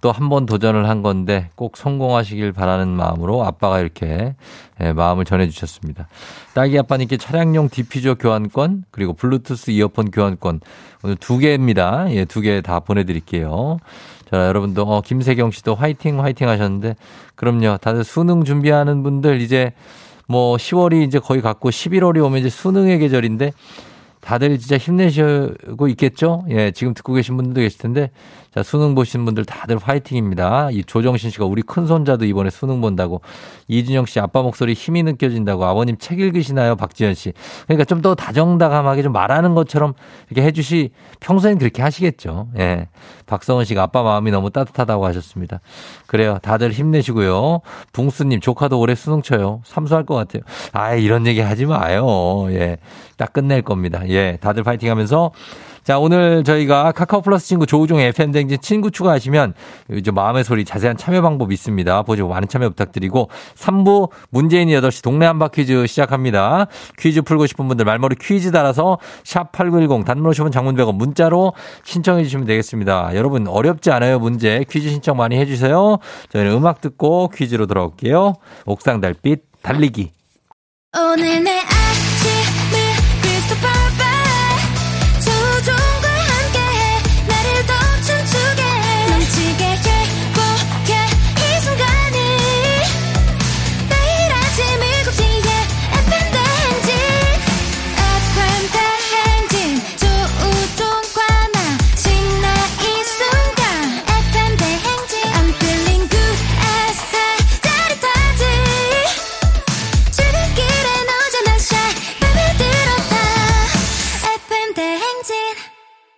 S1: 또 한 번 도전을 한 건데 꼭 성공하시길 바라는 마음으로 아빠가 이렇게 예, 마음을 전해주셨습니다. 딸기 아빠님께 차량용 디퓨저 교환권, 그리고 블루투스 이어폰 교환권, 오늘 두 개입니다. 예, 두 개 다 보내드릴게요. 자, 여러분도, 어, 김세경 씨도 화이팅, 화이팅 하셨는데, 그럼요. 다들 수능 준비하는 분들 이제 뭐 10월이 이제 거의 갔고 11월이 오면 이제 수능의 계절인데, 다들 진짜 힘내시고 있겠죠? 예, 지금 듣고 계신 분들도 계실 텐데, 자, 수능 보신 분들 다들 화이팅입니다. 이 조정신 씨가 우리 큰 손자도 이번에 수능 본다고, 이준영 씨 아빠 목소리 힘이 느껴진다고, 아버님 책 읽으시나요? 박지현 씨. 그러니까 좀 더 다정다감하게 좀 말하는 것처럼 이렇게 해주시, 평소엔 그렇게 하시겠죠. 예. 박성은 씨가 아빠 마음이 너무 따뜻하다고 하셨습니다. 그래요. 다들 힘내시고요. 붕스님, 조카도 올해 수능 쳐요. 삼수할 것 같아요. 아 이런 얘기 하지 마요. 예. 딱 끝낼 겁니다. 예. 다들 파이팅 하면서 자, 오늘 저희가 카카오 플러스 친구 조우종 FM댕진 친구 추가하시면 이제 마음의 소리 자세한 참여 방법 있습니다. 보시고 많은 참여 부탁드리고 3부 문재인이 8시 동네 한바 퀴즈 시작합니다. 퀴즈 풀고 싶은 분들 말머리 퀴즈 달아서 샵8910 단문 50원 장문 100원 문자로 신청해 주시면 되겠습니다. 여러분 어렵지 않아요 문제 퀴즈 신청 많이 해주세요. 저희는 음악 듣고 퀴즈로 돌아올게요. 옥상 달빛 달리기
S6: 오늘 내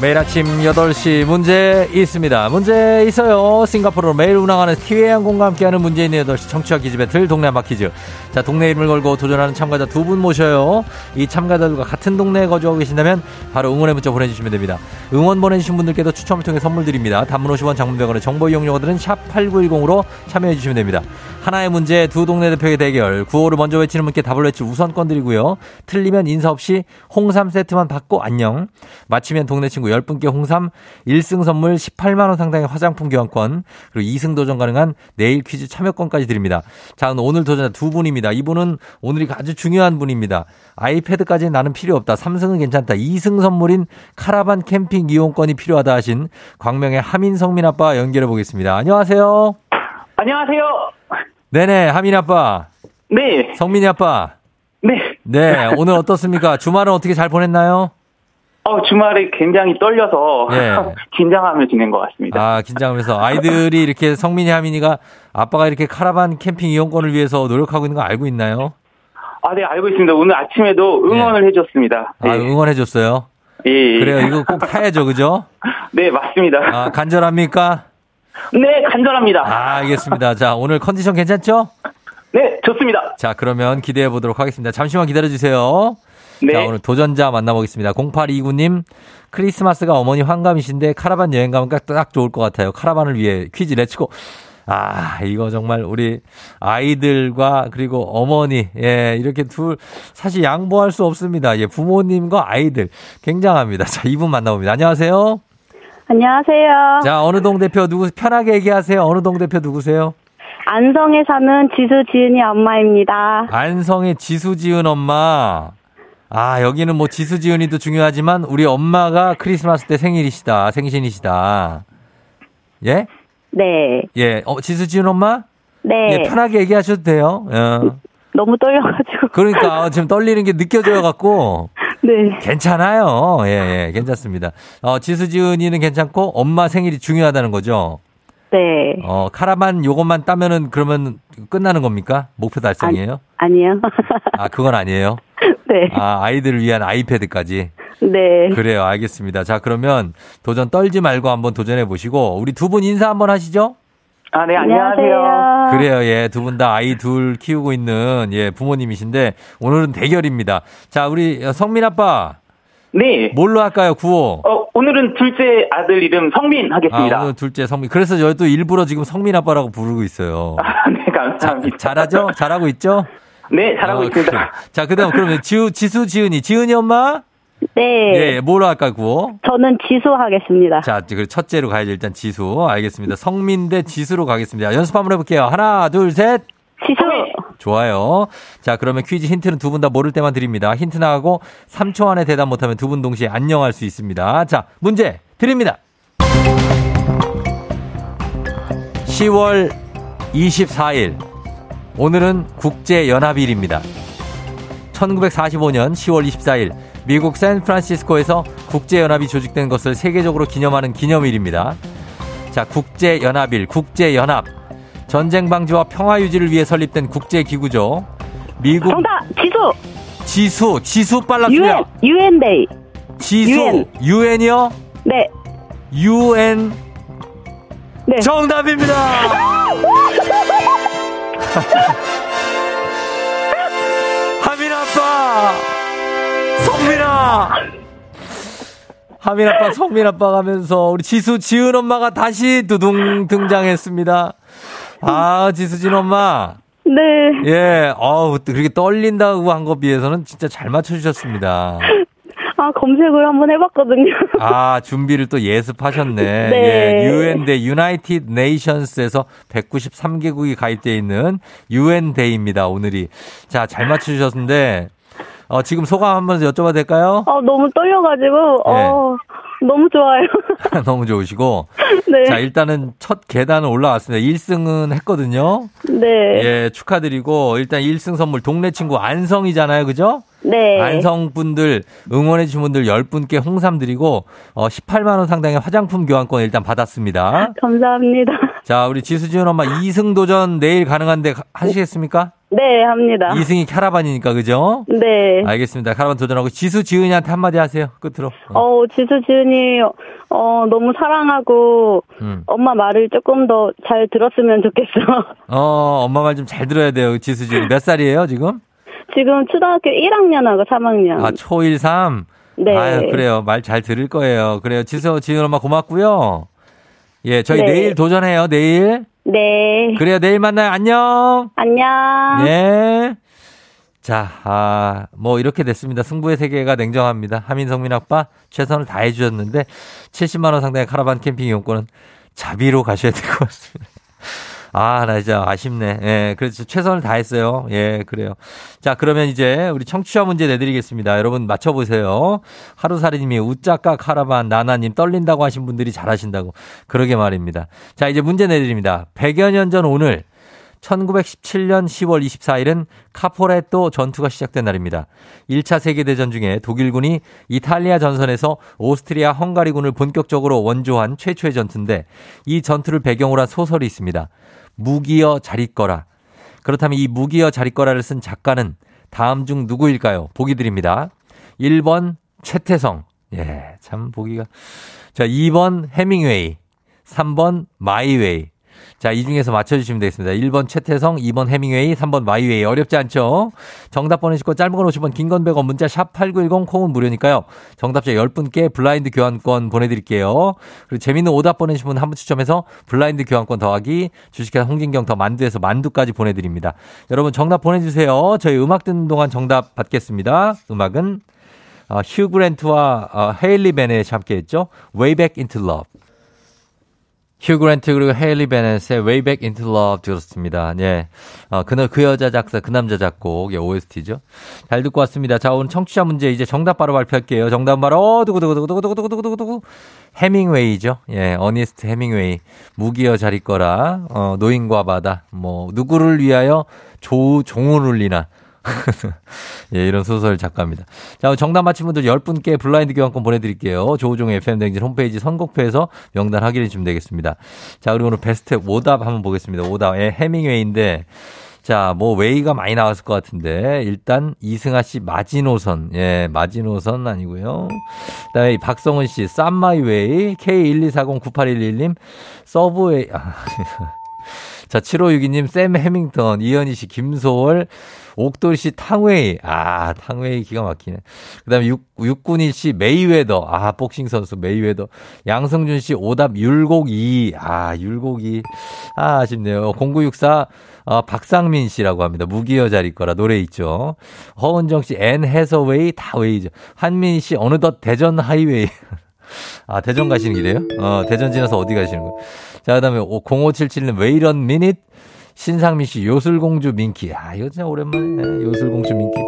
S1: 매일 아침 8시 문제 있습니다. 문제 있어요. 싱가포르로 매일 운항하는 티웨이 항공과 함께하는 문제 있는 8시 청취와 기지 배틀 동네 한바 퀴즈. 자, 동네 이름을 걸고 도전하는 참가자 두 분 모셔요. 이 참가자들과 같은 동네에 거주하고 계신다면 바로 응원의 문자 보내주시면 됩니다. 응원 보내주신 분들께도 추첨을 통해 선물 드립니다. 단문 50원 장문병원의 정보 이용료들은 샵 8910으로 참여해 주시면 됩니다. 하나의 문제 두 동네 대표의 대결. 구호를 먼저 외치는 분께 답을 외칠 우선권 드리고요. 틀리면 인사 없이 홍삼 세트만 받고 안녕. 마치면 동네 친구 10분께 홍삼 1승 선물 18만 원 상당의 화장품 교환권 그리고 2승 도전 가능한 내일 퀴즈 참여권까지 드립니다. 자, 오늘 도전자 두 분입니다. 이분은 오늘이 아주 중요한 분입니다. 아이패드까지는 나는 필요 없다. 3승은 괜찮다. 2승 선물인 카라반 캠핑 이용권이 필요하다 하신 광명의 하민 성민 아빠 연결해 보겠습니다. 안녕하세요.
S7: 안녕하세요.
S1: 네네, 하민 아빠.
S7: 네,
S1: 성민이 아빠.
S7: 네.
S1: 네, 오늘 어떻습니까? 주말은 어떻게 잘 보냈나요?
S7: 어, 주말에 굉장히 떨려서
S1: 예.
S7: 긴장하며 지낸 것 같습니다.
S1: 아, 긴장하면서 아이들이 이렇게 성민이 하민이가 아빠가 이렇게 카라반 캠핑 이용권을 위해서 노력하고 있는 거 알고 있나요?
S7: 아, 네, 알고 있습니다. 오늘 아침에도 응원을 해줬습니다.
S1: 아,
S7: 네.
S1: 응원해줬어요.
S7: 예, 예.
S1: 그래요. 이거 꼭 타야죠. 그죠?
S7: 네, 맞습니다.
S1: 아, 간절합니까?
S7: 네, 간절합니다.
S1: 아, 알겠습니다. 자, 오늘 컨디션 괜찮죠?
S7: 네, 좋습니다.
S1: 자, 그러면 기대해 보도록 하겠습니다. 잠시만 기다려 주세요.
S7: 네.
S1: 자, 오늘 도전자 만나보겠습니다. 0829님, 크리스마스가 어머니 환갑이신데 카라반 여행 가면 딱, 딱 좋을 것 같아요. 카라반을 위해 퀴즈 내치고. 아, 이거 정말 우리 아이들과 그리고 어머니, 예, 이렇게 둘, 사실 양보할 수 없습니다. 예, 부모님과 아이들. 굉장합니다. 자, 이분 만나봅니다. 안녕하세요.
S8: 안녕하세요.
S1: 자, 어느 동 대표 누구, 편하게 얘기하세요. 어느 동 대표 누구세요?
S8: 안성에 사는 지수 지은이 엄마입니다.
S1: 안성의 지수지은 엄마. 아, 여기는 뭐 지수지은이도 중요하지만 우리 엄마가 크리스마스 때 생일이시다. 생신이시다. 예?
S8: 네.
S1: 예. 어, 지수지은 엄마?
S8: 네.
S1: 예, 편하게 얘기하셔도 돼요. 어.
S8: 너무 떨려가지고.
S1: 그러니까 지금 떨리는 게 느껴져요 갖고
S8: 네.
S1: 괜찮아요. 예, 예, 괜찮습니다. 어, 지수지은이는 괜찮고 엄마 생일이 중요하다는 거죠.
S8: 네.
S1: 어, 카라반 요것만 따면은 그러면 끝나는 겁니까? 목표 달성이에요?
S8: 아 니요.
S1: 아, 그건 아니에요.
S8: 네.
S1: 아, 아이들을 위한 아이패드까지.
S8: 네.
S1: 그래요. 알겠습니다. 자, 그러면 도전 떨지 말고 한번 도전해 보시고 우리 두 분 인사 한번 하시죠.
S7: 아, 네, 안녕하세요.
S8: 안녕하세요.
S1: 그래요. 예. 두 분 다 아이 둘 키우고 있는 예, 부모님이신데 오늘은 대결입니다. 자, 우리 성민 아빠
S7: 네.
S1: 뭘로 할까요? 구호.
S7: 어, 오늘은 둘째 아들 이름 성민
S1: 아,
S7: 하겠습니다.
S1: 오늘 둘째 성민. 그래서 저도 일부러 지금 성민 아빠라고 부르고 있어요.
S7: 아, 네,
S1: 자,
S7: 감사합니다.
S1: 잘하죠? 잘하고 있죠?
S7: 네, 잘하고
S1: 어,
S7: 있습니다.
S1: 그래. 자, 그다음 그러면 지우 지수 지은이 지은이 엄마?
S8: 네.
S1: 예, 뭐로 할까 구호?
S8: 저는 지수 하겠습니다.
S1: 자, 그 첫째로 가야죠. 일단 지수. 알겠습니다. 성민 대 지수로 가겠습니다. 연습 한번 해볼게요. 하나, 둘, 셋.
S8: 지수.
S1: 좋아요. 자, 그러면 퀴즈 힌트는 두 분 다 모를 때만 드립니다. 힌트 나가고 3초 안에 대답 못하면 두 분 동시에 안녕할 수 있습니다. 자, 문제 드립니다. 10월 24일. 오늘은 국제연합일입니다. 1945년 10월 24일 미국 샌프란시스코에서 국제연합이 조직된 것을 세계적으로 기념하는 기념일입니다. 자, 국제연합일, 국제연합. 전쟁 방지와 평화 유지를 위해 설립된 국제기구죠. 미국
S8: 정답. 지수.
S1: 지수, 지수. 빨랐습니다.
S8: 유엔데이.
S1: 지수,
S8: UN.
S1: 유엔이요?
S8: 네.
S1: UN
S8: 네.
S1: 정답입니다. 하민 아빠, 성민아. 하민 아빠, 성민 아빠 가면서 우리 지수, 지은 엄마가 다시 두둥 등장했습니다. 아, 지수 진 엄마.
S8: 네.
S1: 예, 어우, 또 그렇게 떨린다고 한 거 비해서는 진짜 잘 맞춰주셨습니다.
S8: 아, 검색을 한번 해봤거든요.
S1: 아, 준비를 또 예습하셨네.
S8: 네.
S1: 예, UN 대 United Nations에서 193개국이 가입되어 있는 UN Day입니다, 오늘이. 자, 잘 맞추셨는데, 어, 지금 소감 한번 여쭤봐도 될까요?
S8: 어, 너무 떨려가지고, 어, 너무 좋아요.
S1: 너무 좋으시고.
S8: 네.
S1: 자, 일단은 첫 계단을 올라왔습니다. 1승은 했거든요.
S8: 네.
S1: 예, 축하드리고, 일단 1승 선물 동네 친구 안성이잖아요, 그죠?
S8: 네.
S1: 안성 분들 응원해 주신 분들 10분께 홍삼 드리고 어 18만 원 상당의 화장품 교환권 일단 받았습니다.
S8: 감사합니다.
S1: 자, 우리 지수지은 엄마 2승 도전 내일 가능한데 가- 하시겠습니까?
S8: 네, 합니다.
S1: 2승이 캐러반이니까 그죠?
S8: 네.
S1: 알겠습니다. 캐러반 도전하고 지수 지은이한테 한마디 하세요. 끝으로. 어.
S8: 어, 지수 지은이, 어, 너무 사랑하고,
S1: 음.
S8: 엄마 말을 조금 더 잘 들었으면 좋겠어.
S1: 어, 엄마 말 좀 잘 들어야 돼요. 지수 지은 몇 살이에요, 지금?
S8: 지금 초등학교 1학년하고 3학년.
S1: 아, 초1, 3.
S8: 네.
S1: 아유, 그래요. 말 잘 들을 거예요. 그래요. 지수 지은 엄마 고맙고요. 예, 저희
S8: 네.
S1: 내일 도전해요. 내일.
S8: 네.
S1: 그래요. 내일 만나요. 안녕.
S8: 안녕.
S1: 네. 자, 아, 뭐 이렇게 됐습니다. 승부의 세계가 냉정합니다. 하민성민 아빠 최선을 다해 주셨는데 70만 원 상당의 카라반 캠핑 이용권은 자비로 가셔야 될 것 같습니다. 아, 나 진짜 아쉽네. 예, 그래서 최선을 다했어요. 예, 그래요. 자, 그러면 이제 우리 청취자 문제 내드리겠습니다. 여러분 맞춰보세요. 하루살이님이 우짜까 카라반 나나님 떨린다고 하신 분들이 잘하신다고. 그러게 말입니다. 자, 이제 문제 내드립니다. 100여 년 전 오늘 1917년 10월 24일은 카포레토 전투가 시작된 날입니다. 1차 세계대전 중에 독일군이 이탈리아 전선에서 오스트리아 헝가리군을 본격적으로 원조한 최초의 전투인데 이 전투를 배경으로 한 소설이 있습니다. 무기여 자릿거라. 그렇다면 이 무기여 자릿거라를 쓴 작가는 다음 중 누구일까요? 보기 드립니다. 1번 최태성. 예, 참 보기가. 자, 2번 헤밍웨이. 3번 My Way. 자, 이 중에서 맞춰주시면 되겠습니다. 1번 최태성, 2번 헤밍웨이, 3번 My Way. 어렵지 않죠? 정답 보내시고 짧은 건 50원, 긴 건 100원, 문자 샵 8910, 콩은 무료니까요. 정답자 10분께 블라인드 교환권 보내드릴게요. 그리고 재밌는 오답 보내주신 분 한 분 추첨해서 블라인드 교환권 더하기 주식회사 홍진경 더 만두에서 만두까지 보내드립니다. 여러분 정답 보내주세요. 저희 음악 듣는 동안 정답 받겠습니다. 음악은 어, 휴 그랜트와 어, 헤일리 베넷이 함께 했죠. Way Back into Love. 휴 그랜트 그리고 헤일리 베넷의 Way Back Into Love 들었습니다. 예. 어, 그, 그 여자 작사, 그 남자 작곡, 예, OST죠. 잘 듣고 왔습니다. 자, 오늘 청취자 문제 이제 정답 바로 발표할게요. 정답 바로, 어, 두구두구두구두구두구두구두구. 해밍웨이죠. 예, 어니스트 해밍웨이. 무기여 자리 거라, 어, 노인과 바다, 뭐, 누구를 위하여 조, 종을 울리나. 예, 이런 소설 작가입니다. 자, 정답 맞힌 분들 10분께 블라인드 교환권 보내드릴게요. 조우종의 FM대행진 홈페이지 선곡표에서 명단 확인해 주시면 되겠습니다. 자, 그리고 오늘 베스트 오답 한번 보겠습니다. 오답. 예, 헤밍웨이인데, 자, 뭐 웨이가 많이 나왔을 것 같은데 일단 이승아 씨 마지노선. 예, 마지노선 아니고요. 그 다음에 이 박성은 씨 쌈마이웨이 K124098111님 서브웨이 아, 자, 7562님, 샘 해밍턴, 이현희 씨, 김소월, 옥돌 씨, 탕웨이. 아, 탕웨이 기가 막히네. 그 다음에 6군일 씨, 메이웨더. 아, 복싱 선수, 메이웨더. 양성준 씨, 오답, 율곡이. 아, 율곡이. 아, 아쉽네요. 0964, 어, 박상민 씨라고 합니다. 무기여 잘 있거라 노래 있죠. 허은정 씨, 앤 해서웨이, 다 웨이죠. 한민희 씨, 어느덧 대전 하이웨이. 아, 대전 가시는 길이에요? 어, 대전 지나서 어디 가시는 거예요? 자, 그 다음에 0577님, 왜 이런 미닛? 신상민 씨, 요술공주 민키. 아, 이거 진짜 오랜만에. 예, 요술공주 민키.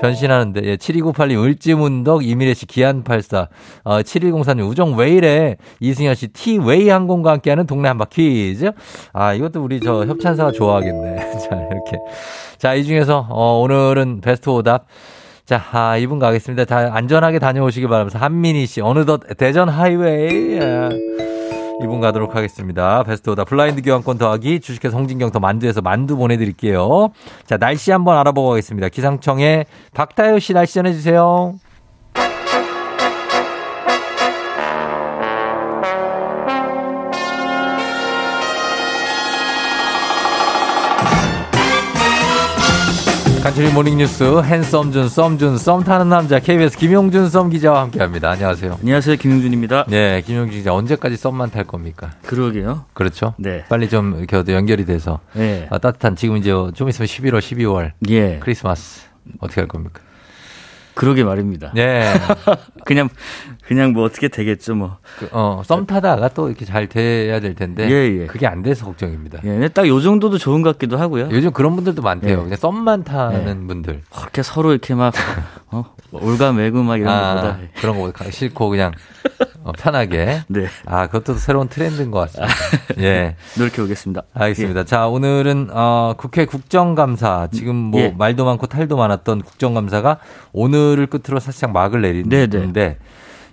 S1: 변신하는데, 예, 7298님, 을지문덕, 이미래 씨, 기안84, 어, 7104님, 우정 왜 이래? 이승현 씨, 티웨이 항공과 함께하는 동네 한바 퀴즈. 아, 이것도 우리 저 협찬사가 좋아하겠네. 자, 이렇게. 자, 이 중에서, 어, 오늘은 베스트 오답. 자, 아, 이분 가겠습니다. 다 안전하게 다녀오시기 바라면서 한민희 씨, 어느덧 대전 하이웨이. 예. 이분 가도록 하겠습니다. 베스트 오답 블라인드 교환권 더하기 주식회사 홍진경 더 만두에서 만두 보내드릴게요. 자, 날씨 한번 알아보고 가겠습니다. 기상청에 박타요 씨 날씨 전해주세요. 간추린 모닝뉴스 핸섬 준 썸준 썸 타는 남자 KBS 김용준 썸 기자와 함께합니다. 안녕하세요.
S9: 안녕하세요, 김용준입니다.
S1: 네, 김용준 기자 언제까지 썸만 탈 겁니까?
S9: 그러게요.
S1: 그렇죠.
S9: 네.
S1: 빨리 좀 이렇게 연결이 돼서
S9: 네.
S1: 아, 따뜻한 지금 이제 좀 있으면 11월, 12월
S9: 예.
S1: 크리스마스 어떻게 할 겁니까?
S9: 그러게 말입니다.
S1: 네.
S9: 그냥 그냥 뭐 어떻게 되겠죠, 뭐.
S1: 그, 어, 썸 타다가 또 이렇게 잘 돼야 될 텐데
S9: 예, 예.
S1: 그게 안 돼서 걱정입니다.
S9: 예, 딱 요 정도도 좋은 것 같기도 하고요.
S1: 요즘 그런 분들도 많대요.
S9: 예.
S1: 그냥 썸만 타는 분들.
S9: 그렇게 서로 이렇게 막 어, 올가매고 막 이런
S1: 아,
S9: 것보다
S1: 그런 거 싫고 그냥 어, 편하게.
S9: 네.
S1: 아, 그것도 새로운 트렌드인 것 같습니다. 예.
S9: 노력해 보겠습니다.
S1: 알겠습니다. 자, 오늘은 어, 국회 국정감사 지금 뭐
S9: 예.
S1: 말도 많고 탈도 많았던 국정감사가 오늘을 끝으로 사실상 막을. 내리는데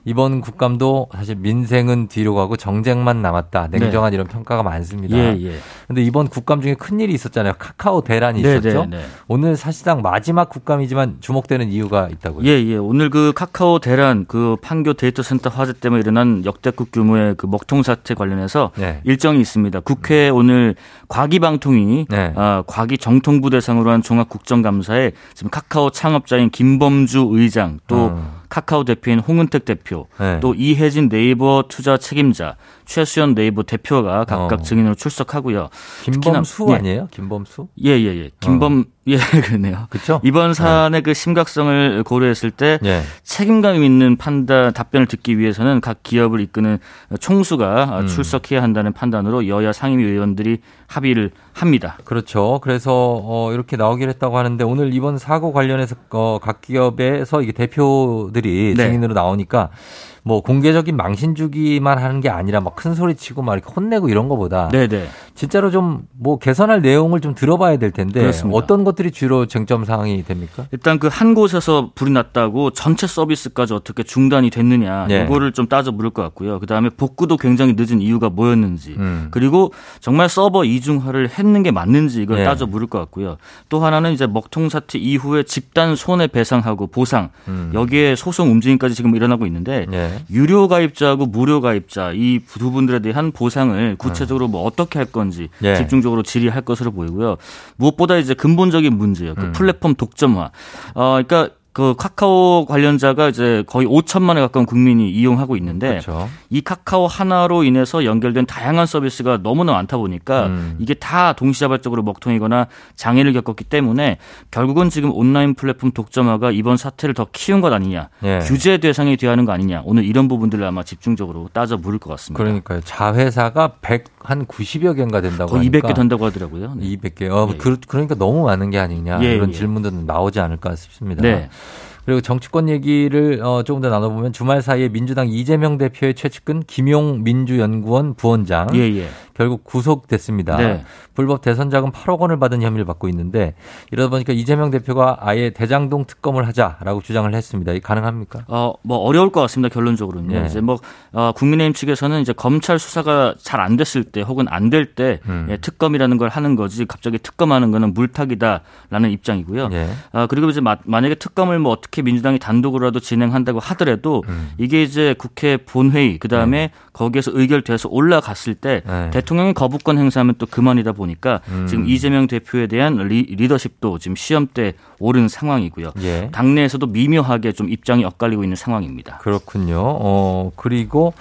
S1: 이번 국감도 사실 민생은 뒤로 가고 정쟁만 남았다. 냉정한 이런 평가가 많습니다.
S9: 예, 예.
S1: 근데 이번 국감 중에 큰 일이 있었잖아요. 카카오 대란이
S9: 네,
S1: 있었죠.
S9: 네, 네.
S1: 오늘 사실상 마지막 국감이지만 주목되는 이유가 있다고요.
S9: 예, 예. 오늘 그 카카오 대란 그 판교 데이터 센터 화재 때문에 일어난 역대급 규모의 그 먹통 사태 관련해서
S1: 네.
S9: 일정이 있습니다. 국회 오늘 과기방통위
S1: 네.
S9: 아, 과기 정통부 대상으로 한 종합 국정감사에 지금 카카오 창업자인 김범수 의장 또
S1: 음.
S9: 카카오 대표인 홍은택 대표
S1: 네.
S9: 또 이해진 네이버 투자 책임자 최수연 네이버 대표가 각각
S1: 어.
S9: 증인으로 출석하고요.
S1: 김범수
S9: 특히나- 예.
S1: 아니에요? 김범수?
S9: 예, 예, 예. 김범, 예, 그러네요.
S1: 그쵸?
S9: 이번 사안의 그 심각성을 고려했을 때
S1: 예.
S9: 책임감 있는 판단, 답변을 듣기 위해서는 각 기업을 이끄는 총수가
S1: 음.
S9: 출석해야 한다는 판단으로 여야 상임위 의원들이 합의를 합니다.
S1: 그렇죠. 그래서 어 이렇게 나오기로 했다고 하는데 오늘 이번 사고 관련해서 어, 각 기업에서 이게 대표들이
S9: 네.
S1: 증인으로 나오니까 뭐 공개적인 망신 주기만 하는 게 아니라 막 큰 소리 치고 막 이렇게 혼내고 이런 거보다
S9: 네네.
S1: 진짜로 좀 뭐 개선할 내용을 좀 들어봐야 될 텐데
S9: 그렇습니다.
S1: 어떤 것들이 주로 쟁점 사항이 됩니까?
S9: 일단 그 한 곳에서 불이 났다고 전체 서비스까지 어떻게 중단이 됐느냐
S1: 예.
S9: 이거를 좀 따져 물을 것 같고요. 그다음에 복구도 굉장히 늦은 이유가 뭐였는지
S1: 음.
S9: 그리고 정말 서버 이중화를 했는 게 맞는지 이걸
S1: 예.
S9: 따져 물을 것 같고요. 또 하나는 이제 먹통 사태 이후에 집단 손해 배상하고 보상
S1: 음.
S9: 여기에 소송 움직임까지 지금 일어나고 있는데
S1: 예.
S9: 유료 가입자하고 무료 가입자 이 두 분들에 대한 보상을 구체적으로 뭐 어떻게 할 건지
S1: 예.
S9: 집중적으로 질의할 것으로 보이고요. 무엇보다 이제 근본적인 문제예요. 그
S1: 음.
S9: 플랫폼 독점화. 어, 그러니까 그 카카오 관련자가 이제 거의 5천만에 가까운 국민이 이용하고 있는데
S1: 그렇죠.
S9: 이 카카오 하나로 인해서 연결된 다양한 서비스가 너무나 많다 보니까
S1: 음.
S9: 이게 다 동시다발적으로 먹통이거나 장애를 겪었기 때문에 결국은 지금 온라인 플랫폼 독점화가 이번 사태를 더 키운 것 아니냐
S1: 예.
S9: 규제 대상이 돼야 하는 거 아니냐 오늘 이런 부분들을 아마 집중적으로 따져 물을 것 같습니다.
S1: 그러니까요. 자회사가 100, 한 90여 개인가 된다고
S9: 거의
S1: 하니까
S9: 200개 된다고 하더라고요. 네.
S1: 200개. 어,
S9: 예.
S1: 그, 그러니까 너무 많은 게 아니냐.
S9: 예,
S1: 이런
S9: 예.
S1: 질문도 나오지 않을까 싶습니다.
S9: 네.
S1: 그리고 정치권 얘기를 어, 조금 더 나눠보면 주말 사이에 민주당 이재명 대표의 최측근 김용 민주연구원 부원장
S9: 예, 예.
S1: 결국 구속됐습니다.
S9: 네.
S1: 불법 대선 자금 8억 원을 받은 혐의를 받고 있는데 이러다 보니까 이재명 대표가 아예 대장동 특검을 하자라고 주장을 했습니다. 이 가능합니까?
S9: 어, 뭐 어려울 것 같습니다. 결론적으로는요.
S1: 예.
S9: 이제 뭐 어, 국민의힘 측에서는 이제 검찰 수사가 잘 안 됐을 때 혹은 안 될때
S1: 음.
S9: 예, 특검이라는 걸 하는 거지 갑자기 특검하는 거는 물타기다라는 입장이고요.
S1: 예.
S9: 아, 그리고 이제 마- 만약에 특검을 뭐 어떻게 민주당이 단독으로라도 진행한다고 하더라도
S1: 음.
S9: 이게 이제 국회 본회의 그다음에 거기에서 의결돼서 올라갔을 때
S1: 네.
S9: 대통령이 거부권 행사하면 또 그만이다 보니까
S1: 음.
S9: 지금 이재명 대표에 대한 리, 리더십도 지금 시험대에 오른 상황이고요.
S1: 예.
S9: 당내에서도 미묘하게 좀 입장이 엇갈리고 있는 상황입니다.
S1: 그렇군요. 어, 그리고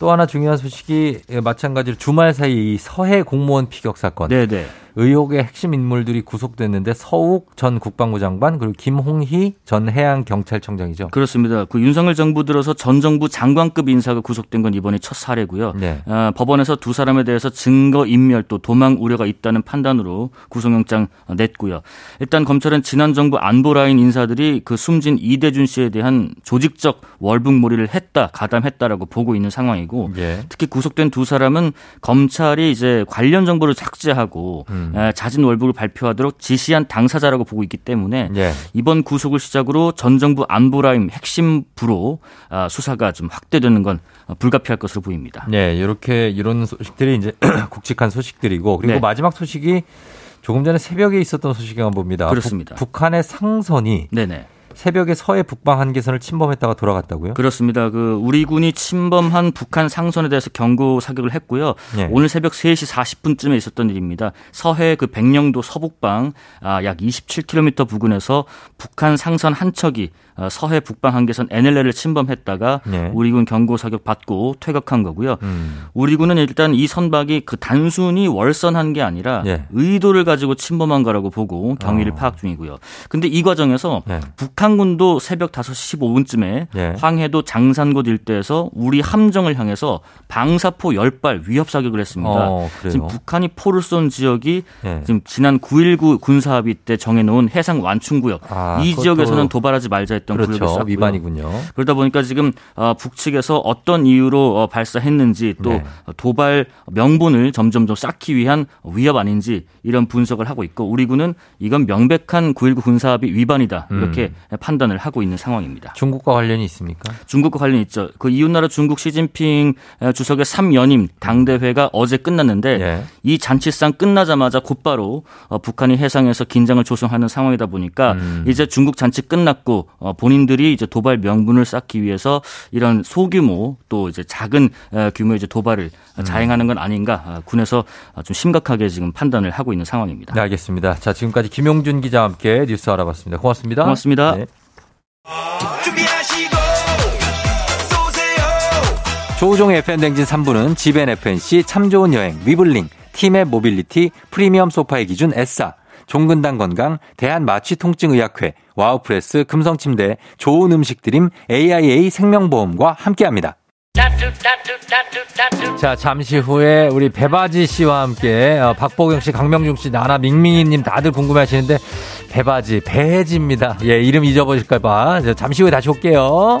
S1: 또 하나 중요한 소식이 마찬가지로 주말 사이 이 서해 공무원 피격 사건.
S9: 네네.
S1: 의혹의 핵심 인물들이 구속됐는데 서욱 전 국방부 장관 그리고 김홍희 전 해양경찰청장이죠.
S9: 그렇습니다. 그 윤석열 정부 들어서 전 정부 장관급 인사가 구속된 건 이번이 첫 사례고요.
S1: 네.
S9: 아, 법원에서 두 사람에 대해서 증거 인멸 또 도망 우려가 있다는 판단으로 구속영장 냈고요. 일단 검찰은 지난 정부 안보라인 인사들이 그 숨진 이대준 씨에 대한 조직적 월북몰이를 했다, 가담했다라고 보고 있는 상황이고
S1: 예.
S9: 특히 구속된 두 사람은 검찰이 이제 관련 정보를 삭제하고
S1: 음.
S9: 에, 자진 월북을 발표하도록 지시한 당사자라고 보고 있기 때문에
S1: 예.
S9: 이번 구속을 시작으로 전 정부 안보라임 핵심 부로 아, 수사가 좀 확대되는 건 어, 불가피할 것으로 보입니다.
S1: 네, 이렇게 이런 소식들이 이제 굵직한 소식들이고 그리고
S9: 네.
S1: 마지막 소식이 조금 전에 새벽에 있었던 소식인가 봅니다.
S9: 그렇습니다.
S1: 북, 북한의 상선이
S9: 네네.
S1: 새벽에 서해 북방 한계선을 침범했다가 돌아갔다고요?
S9: 그렇습니다. 그 우리 군이 침범한 북한 상선에 대해서 경고 사격을 했고요.
S1: 예.
S9: 오늘 새벽 3시 40분쯤에 있었던 일입니다. 서해 그 백령도 서북방 아, 약 27km 부근에서 북한 상선 한 척이 어, 서해 북방 한계선 NLL을 침범했다가
S1: 예.
S9: 우리 군 경고 사격 받고 퇴각한 거고요.
S1: 음.
S9: 우리 군은 일단 이 선박이 그 단순히 월선한 게 아니라
S1: 예.
S9: 의도를 가지고 침범한 거라고 보고 경위를
S1: 어.
S9: 파악 중이고요. 근데 이 과정에서
S1: 예.
S9: 북한군도 새벽 5시 15분쯤에
S1: 예.
S9: 황해도 장산곳 일대에서 우리 함정을 향해서 방사포 10발 위협 사격을 했습니다.
S1: 어?
S9: 지금 북한이 포를 쏜 지역이
S1: 예.
S9: 지금 지난 9.19 군사합의 때 정해놓은 해상 완충구역
S1: 아,
S9: 이
S1: 그것도-
S9: 지역에서는 도발하지 말자 했던 구역을
S1: 그렇죠.
S9: 쐈고요.
S1: 위반이군요.
S9: 그러다 보니까 지금 어, 북측에서 어떤 이유로 어, 발사했는지 또
S1: 네.
S9: 도발 명분을 점점 더 쌓기 위한 위협 아닌지 이런 분석을 하고 있고 우리 군은 이건 명백한 9.19 군사합의 위반이다 이렇게 판단을 하고 있는 상황입니다.
S1: 중국과 관련이 있습니까?
S9: 중국과 관련 있죠. 그 이웃나라 중국 시진핑 주석의 3연임 당대회가 어제 끝났는데
S1: 예.
S9: 이 잔치상 끝나자마자 곧바로 어, 북한이 해상에서 긴장을 조성하는 상황이다 보니까
S1: 음.
S9: 이제 중국 잔치 끝났고 어, 본인들이 이제 도발 명분을 쌓기 위해서 이런 소규모 또 이제 작은 어, 규모의 이제 도발을
S1: 음.
S9: 자행하는 건 아닌가 어, 군에서 어, 좀 심각하게 지금 판단을 하고 있는 상황입니다.
S1: 네, 알겠습니다. 자, 지금까지 김용준 기자와 함께 뉴스 알아봤습니다. 고맙습니다.
S9: 고맙습니다.
S1: 네. 조우종의 FM대행진 3부는 지벤 FNC 참 좋은 여행, 위블링, 티맵 모빌리티, 프리미엄 소파의 기준 에싸, 종근당 건강, 대한마취통증의학회, 와우프레스, 금성침대, 좋은 음식 드림, AIA 생명보험과 함께합니다. 자, 잠시 후에 우리 배바지 씨와 함께 어, 박보경 씨, 강명중 씨, 나나 밍밍이 님 다들 궁금해 하시는데 배바지, 배지입니다. 예, 이름 잊어버릴까 봐. 자, 잠시 후에 다시 올게요.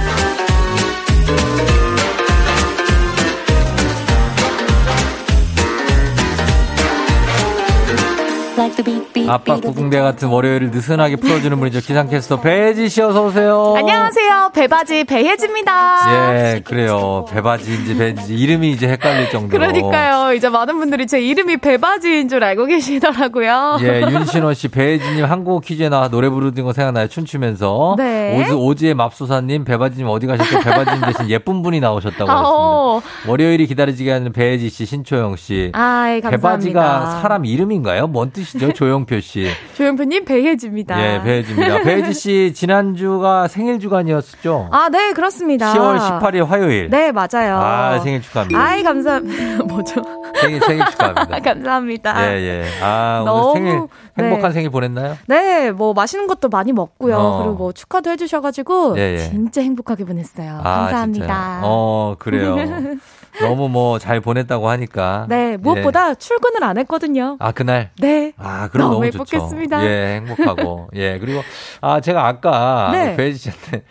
S1: 아빠 구궁대 같은 월요일을 느슨하게 풀어주는 분이죠. 기상캐스터 배지 씨 어서 오세요.
S10: 안녕하세요. 배바지 배혜지입니다.
S1: 예, 그래요. 배바지인지 배지 이름이 이제 헷갈릴 정도로.
S10: 그러니까요. 이제 많은 분들이 제 이름이 배바지인 줄 알고 계시더라고요.
S1: 예, 윤신원 씨, 배혜지님 한국어 퀴즈에 나와 노래 부르는 거 생각나요? 춤추면서.
S10: 네.
S1: 오즈, 오즈의 맙소사님, 배바지님 어디 가셨죠? 배바지님 대신 예쁜 분이 나오셨다고. 하셨습니다. 월요일이 기다리지게 하는 배혜지 씨, 신초영 씨.
S10: 아이, 감사합니다.
S1: 배바지가 사람 이름인가요? 뭔 뜻이 죠? 조영표 씨.
S10: 조용표님 배혜지입니다.
S1: 예, 배혜지입니다. 배혜지 씨, 지난주가 생일 주간이었죠?
S10: 아, 네, 그렇습니다.
S1: 10월 18일 화요일.
S10: 네, 맞아요.
S1: 아, 생일 축하합니다.
S10: 아이, 감사, 뭐죠?
S1: 생일, 생일 축하합니다.
S10: 아, 감사합니다.
S1: 예, 예. 아,
S10: 너무,
S1: 오늘 생일, 행복한
S10: 네.
S1: 생일 보냈나요?
S10: 네, 뭐 맛있는 것도 많이 먹고요.
S1: 어.
S10: 그리고 뭐 축하도 해주셔가지고
S1: 예, 예.
S10: 진짜 행복하게 보냈어요.
S1: 아,
S10: 감사합니다.
S1: 진짜요? 어, 그래요. 너무 뭐 잘 보냈다고 하니까.
S10: 네, 무엇보다 출근을 안 했거든요.
S1: 아, 그날?
S10: 네.
S1: 아, 그럼
S10: 너무
S1: 너무.
S10: 행복했습니다.
S1: 예, 행복하고. 예, 그리고, 아, 제가 아까,
S10: 네.
S1: 배지 씨한테,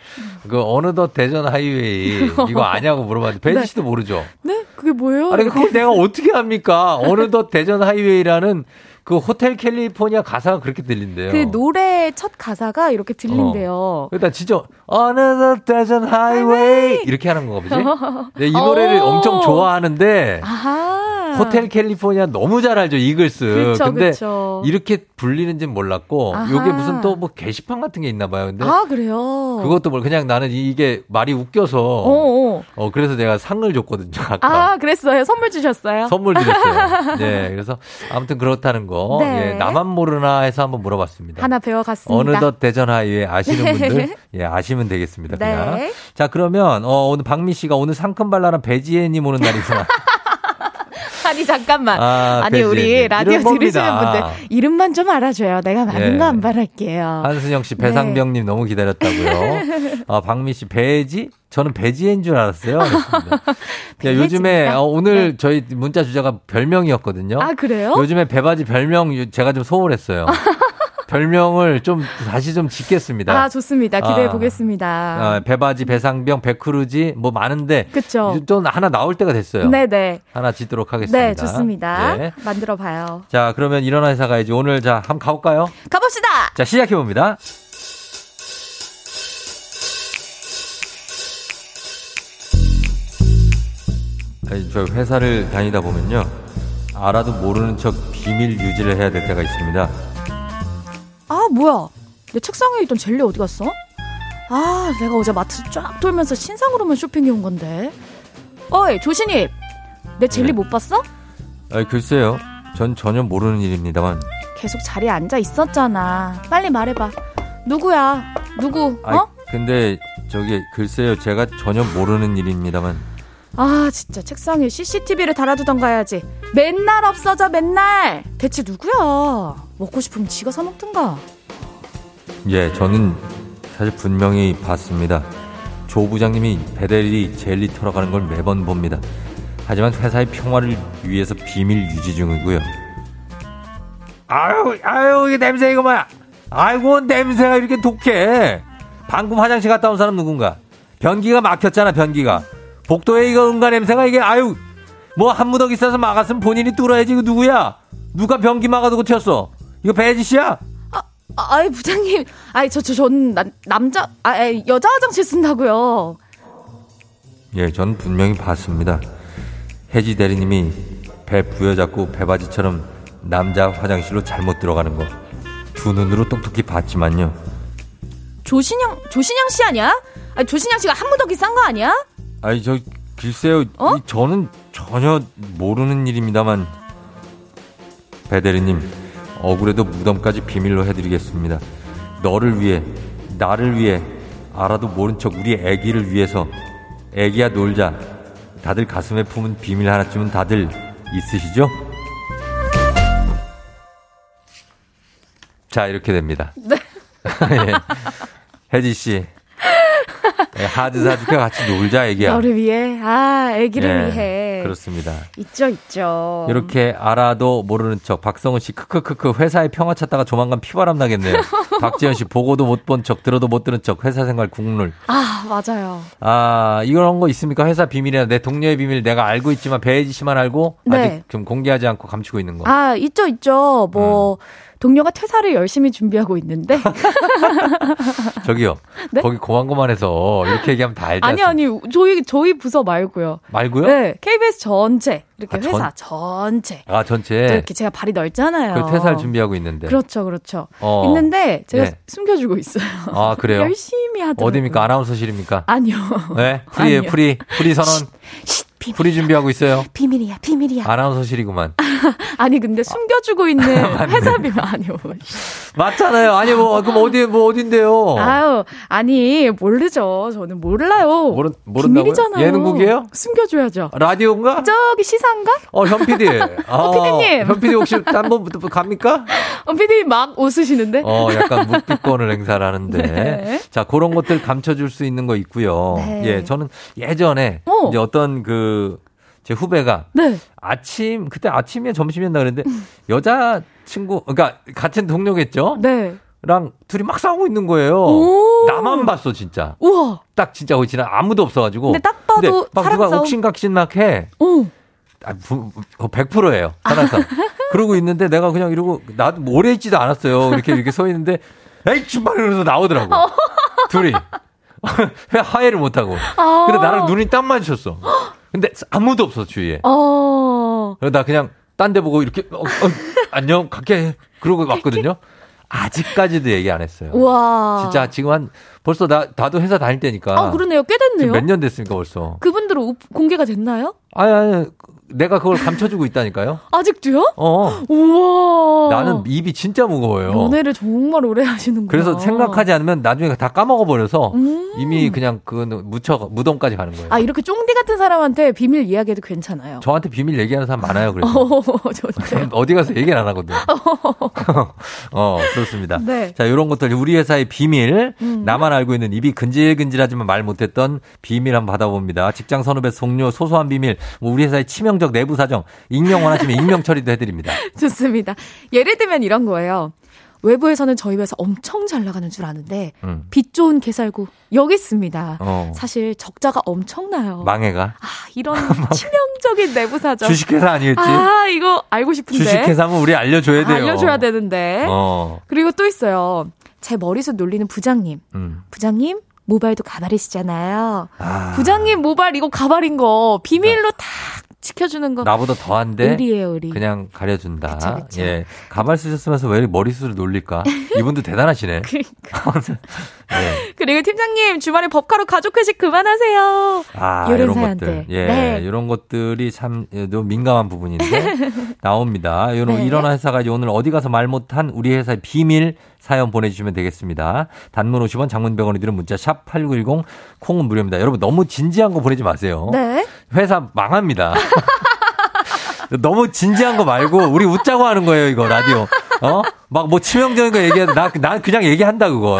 S1: 그, 어느덧 대전 하이웨이, 이거 아냐고 물어봤는데, 배지
S10: 네.
S1: 씨도 모르죠?
S10: 네, 그게 뭐예요?
S1: 아니, 그걸 내가 어떻게 합니까? 어느덧 대전 하이웨이라는 그 호텔 캘리포니아 가사가 그렇게 들린대요.
S10: 그 노래 첫 가사가 이렇게 들린대요.
S1: 일단 진짜 어느덧 대전 하이웨이 이렇게 하는 건가 보지? 네, 이 노래를
S10: 오.
S1: 엄청 좋아하는데
S10: 아하.
S1: 호텔 캘리포니아 너무 잘 알죠 이글스.
S10: 그쵸,
S1: 근데
S10: 그쵸.
S1: 이렇게 불리는지는 몰랐고
S10: 아하.
S1: 요게 무슨 또 뭐 게시판 같은 게 있나 봐요. 근데
S10: 아, 그래요?
S1: 그것도 뭘 그냥 나는 이게 말이 웃겨서
S10: 어, 어.
S1: 어 그래서 내가 상을 줬거든요. 아까.
S10: 아, 그랬어요. 선물 주셨어요?
S1: 선물 드렸어요. 네, 그래서 아무튼 그렇다는 거.
S10: 네.
S1: 예, 나만 모르나 해서 한번 물어봤습니다.
S10: 하나 배워갔습니다.
S1: 어느덧 대전 하이웨이 아시는 분들 예 아시면 되겠습니다. 그냥.
S10: 네.
S1: 자 그러면 어 오늘 박미 씨가 오늘 상큼발랄한 배지혜님 오는 날이구나.
S10: 아니, 잠깐만.
S1: 아,
S10: 아, 니. 우리 라디오 들으시는. 분들 이름만 좀 알아줘요. 내가 많은
S1: 예.
S10: 거안 바랄게요.
S1: 한순영 씨
S10: 네.
S1: 배상병님 너무 기다렸다고요. 어, 박미 씨 배지 저는 배지혜인 줄 알았어요. 야, 요즘에. 어, 오늘 저희 문자 주제가 별명이었거든요.
S10: 아, 그래요?
S1: 요즘에 배바지 별명 유- 제가 좀 소홀했어요. 별명을 좀 다시 좀 짓겠습니다.
S10: 아, 좋습니다. 기대해
S1: 아.
S10: 보겠습니다.
S1: 아, 배바지, 배상병, 백크루지 뭐 많은데
S10: 그쵸.
S1: 이제 또 하나 나올 때가 됐어요.
S10: 네네.
S1: 하나 짓도록 하겠습니다.
S10: 네, 좋습니다.
S1: 네.
S10: 만들어 봐요.
S1: 자, 그러면 일어나 회사 가야지. 오늘 자, 한번 가볼까요?
S10: 가봅시다!
S1: 자, 시작해 봅니다. 저 회사를 다니다 보면요. 알아도 모르는 척 비밀 유지를 해야 될 때가 있습니다.
S10: 아, 뭐야. 내 책상 위에 있던 젤리 어디 갔어? 아, 내가 어제 마트 쫙 돌면서 신상으로만 쇼핑해 온 건데. 어이, 조신입. 내 젤리
S1: 네.
S10: 못 봤어?
S1: 아, 글쎄요. 전 전혀 모르는 일입니다만.
S10: 계속 자리에 앉아 있었잖아. 빨리 말해봐. 누구야? 누구?
S1: 아,
S10: 어?
S1: 근데 저기 글쎄요. 제가 전혀 모르는 일입니다만.
S10: 아, 진짜 책상에 CCTV를 달아두던가 해야지. 맨날 없어져, 맨날. 대체 누구야? 먹고 싶으면 지가 사 먹든가.
S1: 예, 저는 사실 분명히 봤습니다. 조 부장님이 배달이 젤리 털어가는 걸 매번 봅니다. 하지만 회사의 평화를 위해서 비밀 유지 중이고요. 아유, 아유, 이게 냄새 이거 뭐야? 아이고, 냄새가 이렇게 독해. 방금 화장실 갔다 온 사람 누군가? 변기가 막혔잖아, 변기가. 복도에 이거 응가 냄새가 이게, 아유, 뭐 한 무더기 있어서 막았으면 본인이 뚫어야지, 이거 누구야? 누가 변기 막아두고 튀었어? 이거 배지 씨야?
S10: 아, 아이, 부장님. 아이, 저, 저, 전, 남, 남자, 아, 여자 화장실 쓴다고요.
S1: 예, 전 분명히 봤습니다. 혜지 대리님이 배 부여잡고 배바지처럼 남자 화장실로 잘못 들어가는 거. 두 눈으로 똑똑히 봤지만요.
S10: 조신영, 조신영 씨 아니야? 아니, 조신영 씨가 한 무더기 싼 거 아니야?
S1: 아니, 저, 글쎄요.
S10: 어?
S1: 이 저는 전혀 모르는 일입니다만. 배 대리님, 억울해도 무덤까지 비밀로 해드리겠습니다. 너를 위해, 나를 위해, 알아도 모른 척 우리 애기를 위해서, 애기야 놀자. 다들 가슴에 품은 비밀 하나쯤은 다들 있으시죠? 자, 이렇게 됩니다.
S10: 네.
S1: 예. 혜지 씨. 예, 하드 사줄게 같이 놀자, 애기야.
S10: 너를 위해, 아, 애기를
S1: 예,
S10: 위해.
S1: 그렇습니다.
S10: 있죠, 있죠.
S1: 이렇게 알아도 모르는 척 박성훈 씨 크크크크 회사에 평화 찾다가 조만간 피바람 나겠네요. 박지현 씨 보고도 못 본 척 들어도 못 들은 척 회사 생활 국룰.
S10: 아, 맞아요.
S1: 아 이런 거 있습니까? 회사 비밀이나 내 동료의 비밀 내가 알고 있지만 배혜지 씨만 알고
S10: 네.
S1: 아직 좀 공개하지 않고 감추고 있는 거.
S10: 아, 있죠, 있죠. 뭐,
S1: 음.
S10: 동료가 퇴사를 열심히 준비하고 있는데
S1: 저기요.
S10: 네?
S1: 거기 고만고만해서 이렇게 얘기하면 다 알지
S10: 아니 아니 저희 저희 부서 말고요.
S1: 말고요?
S10: 네, KBS 전체 이렇게
S1: 아, 전-
S10: 회사 전체
S1: 아, 전체.
S10: 또 이렇게 제가 발이 넓잖아요.
S1: 그 퇴사를 준비하고 있는데.
S10: 그렇죠, 그렇죠.
S1: 어.
S10: 있는데 제가
S1: 네.
S10: 숨겨주고 있어요.
S1: 아, 그래요?
S10: 열심히 하더라고요.
S1: 어디입니까? 아나운서실입니까?
S10: 아니요.
S1: 네? 프리에. 프리. 프리 선언.
S10: 비밀.
S1: 프리 준비하고 있어요.
S10: 비밀이야, 비밀이야.
S1: 아나운서실이구만.
S10: 아니 근데 숨겨주고 있는 회사 비밀 아니요.
S1: 맞잖아요. 아니, 뭐, 그럼 어디, 뭐, 어딘데요?
S10: 아유, 아니 모르죠. 저는 몰라요.
S1: 모른, 모른다고요?
S10: 비밀이잖아요.
S1: 예능국이에요?
S10: 숨겨줘야죠.
S1: 라디오인가?
S10: 저기 시상가?
S1: 어, 현 PD. 어,
S10: PD님.
S1: 현 PD 혹시 딴분 갑니까?
S10: 어, 피디님 막 웃으시는데?
S1: 어, 약간 묵비권을 행사를 하는데.
S10: 네.
S1: 자, 그런 것들 감춰줄 수 있는 거 있고요.
S10: 네.
S1: 예, 저는 예전에
S10: 어.
S1: 이제 어떤 그, 제 후배가
S10: 네.
S1: 아침, 그때 아침이야 점심이었나 그랬는데 여자 친구, 그러니까 같은 동료겠죠?
S10: 네.
S1: 랑 둘이 막 싸우고 있는 거예요.
S10: 오.
S1: 나만 봤어, 진짜.
S10: 우와.
S1: 딱 진짜 거기 지나 아무도 없어가지고.
S10: 근데 딱 봐도
S1: 근데 막 누가
S10: 싸움.
S1: 옥신각신막 해.
S10: 어.
S1: 아, 부, 100%예요. 사랑싸움. 그러고 있는데 내가 그냥 이러고 나도 뭐 오래 있지도 않았어요. 이렇게 이렇게 서 있는데 에이 정말 이러면서 나오더라고. 둘이 하해를 못하고.
S10: 아.
S1: 근데 나랑 눈이 딱 마주쳤어. 근데 아무도 없어 주위에.
S10: 어.
S1: 나 그냥 딴 데 보고 이렇게 어, 어, 안녕 갈게 그러고 왔거든요. 아직까지도 얘기 안 했어요.
S10: 우와.
S1: 진짜 지금 한 벌써 나 나도 회사 다닐 때니까.
S10: 아, 그러네요. 꽤 됐네요.
S1: 몇 년 됐습니까 벌써?
S10: 그분들은 우- 공개가 됐나요?
S1: 아니 아니 내가 그걸 감춰주고 있다니까요.
S10: 아직도요?
S1: 어.
S10: 우와.
S1: 나는 입이 진짜 무거워요.
S10: 연애를 정말 오래 하시는구나.
S1: 그래서 생각하지 않으면 나중에 다 까먹어 버려서
S10: 음.
S1: 이미 그냥 그거는 묻혀 무덤까지 가는 거예요.
S10: 아, 이렇게 쫑디 같은 사람한테 비밀 이야기해도 괜찮아요.
S1: 저한테 비밀 얘기하는 사람 많아요. 그래서
S10: 어.
S1: 어디 가서 얘기를 안 하거든. 어, 그렇습니다.
S10: 네.
S1: 자, 이런 것들 우리 회사의 비밀,
S10: 음.
S1: 나만 알고 있는 입이 근질근질하지만 말 못했던 비밀 한번 받아봅니다. 직장 선후배 동료 소소한 비밀, 뭐 우리 회사의 치명적 내부 사정, 익명 원하시면 익명 처리도 해드립니다.
S10: 좋습니다. 예를 들면 이런 거예요. 외부에서는 저희 회사 엄청 잘 나가는 줄 아는데
S1: 음.
S10: 빚 좋은 개살구 여기 있습니다.
S1: 어.
S10: 사실 적자가 엄청나요.
S1: 망해가.
S10: 아, 이런 치명적인 내부 사정.
S1: 주식회사 아니겠지?
S10: 아, 이거 알고 싶은데.
S1: 주식회사면 우리 알려줘야 돼요.
S10: 알려줘야 되는데.
S1: 어.
S10: 그리고 또 있어요. 제 머리숱 놀리는 부장님.
S1: 음.
S10: 부장님, 모발도 가발이시잖아요.
S1: 아,
S10: 부장님 모발 이거 가발인 거 비밀로 다 지켜주는 거.
S1: 나보다 더한데
S10: 의리예요, 의리.
S1: 그냥 가려준다.
S10: 그쵸, 그쵸.
S1: 예. 가발 쓰셨으면서 왜 머리숱을 놀릴까? 이분도 대단하시네.
S10: 그러니까.
S1: 예.
S10: 그리고 팀장님 주말에 법카로 가족 회식 그만하세요.
S1: 아,
S10: 이런
S1: 이런. 것들. 예.
S10: 네.
S1: 이런 것들이 참, 예, 좀 민감한 부분인데, 나옵니다. 이런,
S10: 네.
S1: 이런 회사가 오늘 어디 가서 말 못한 우리 회사의 비밀 사연 보내주시면 되겠습니다. 단문 50원, 장문 100원이 들은 문자, 샵 8910, 콩은 무료입니다. 여러분, 너무 진지한 거 보내지 마세요.
S10: 네.
S1: 회사 망합니다. 너무 진지한 거 말고, 우리 웃자고 하는 거예요, 이거, 라디오. 어? 막 뭐 치명적인 거 얘기해. 나, 나 그냥 얘기한다, 그거.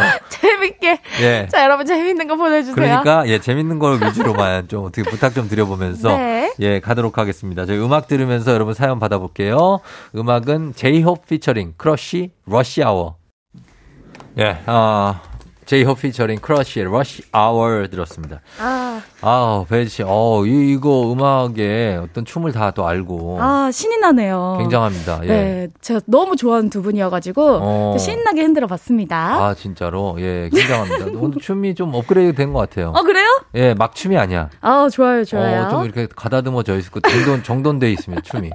S10: 재밌게.
S1: 예.
S10: 자, 여러분 재밌는 거 보내주세요.
S1: 그러니까 예 재밌는 걸 위주로만 좀 어떻게 부탁 좀 드려보면서
S10: 네.
S1: 예 가도록 하겠습니다. 저희 음악 들으면서 여러분 사연 받아볼게요. 음악은 제이홉 피처링 크러쉬 Rush Hour. 예, 아 제이홉 피처링 크러쉬의 Rush Hour 들었습니다.
S10: 아,
S1: 아우 배지 씨, 어 이- 이거 음악에 어떤 춤을 다 또 알고
S10: 아 신이 나네요.
S1: 굉장합니다. 예.
S10: 네, 제가 너무 좋아하는 두 분이어가지고
S1: 어.
S10: 신나게 흔들어 봤습니다.
S1: 아 진짜로 예 굉장합니다. 오늘 춤이 좀 업그레이드 된 것 같아요.
S10: 어 그래요?
S1: 예 막 춤이 아니야.
S10: 아 좋아요, 좋아요.
S1: 어, 좀 이렇게 가다듬어져 있고 정돈 정돈돼 있으면 춤이.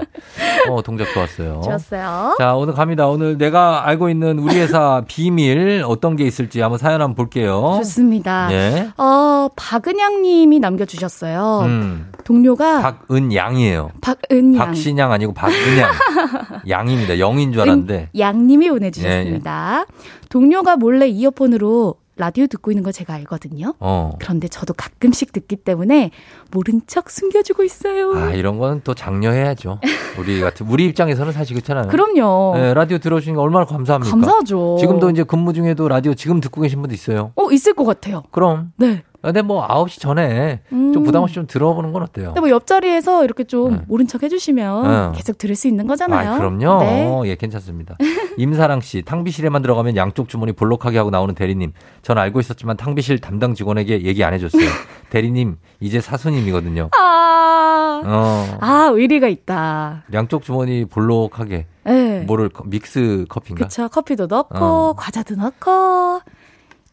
S1: 어 동작 좋았어요.
S10: 좋았어요.
S1: 자 오늘 갑니다. 오늘 내가 알고 있는 우리 회사 비밀 어떤 게 있을지 한번 사연 한번 볼게요.
S10: 좋습니다.
S1: 예.
S10: 어 박은양님이 남겨주셨어요.
S1: 음.
S10: 동료가
S1: 박은양이에요.
S10: 박은양.
S1: 박신양 아니고 박은양. 양입니다. 영인 줄 알았는데.
S10: 은 양님이 보내주셨습니다. 동료가 몰래 이어폰으로 라디오 듣고 있는 거 제가 알거든요.
S1: 어.
S10: 그런데 저도 가끔씩 듣기 때문에 모른 척 숨겨주고 있어요.
S1: 아 이런 건 또 장려해야죠. 우리 같은 우리 입장에서는 사실 그렇잖아요.
S10: 그럼요.
S1: 네, 라디오 들어주시는 거 얼마나 감사합니까?
S10: 감사하죠.
S1: 지금도 이제 근무 중에도 라디오 지금 듣고 계신 분도 있어요.
S10: 어 있을 것 같아요.
S1: 그럼.
S10: 네.
S1: 근데 뭐 9시 전에
S10: 음.
S1: 좀 부담 없이 좀 들어보는 건 어때요?
S10: 근데 뭐 옆자리에서 이렇게 좀
S1: 네.
S10: 모른 척 해주시면
S1: 네.
S10: 계속 들을 수 있는 거잖아요.
S1: 아, 그럼요.
S10: 네.
S1: 어, 예, 괜찮습니다. 임사랑 씨, 탕비실에만 들어가면 양쪽 주머니 볼록하게 하고 나오는 대리님. 전 알고 있었지만 탕비실 담당 직원에게 얘기 안 해줬어요. 대리님, 이제 사수님이거든요.
S10: 아,
S1: 어,
S10: 아 의리가 있다.
S1: 양쪽 주머니 볼록하게.
S10: 네.
S1: 뭐를 믹스 커피인가?
S10: 그쵸. 커피도 넣고, 과자도 넣고,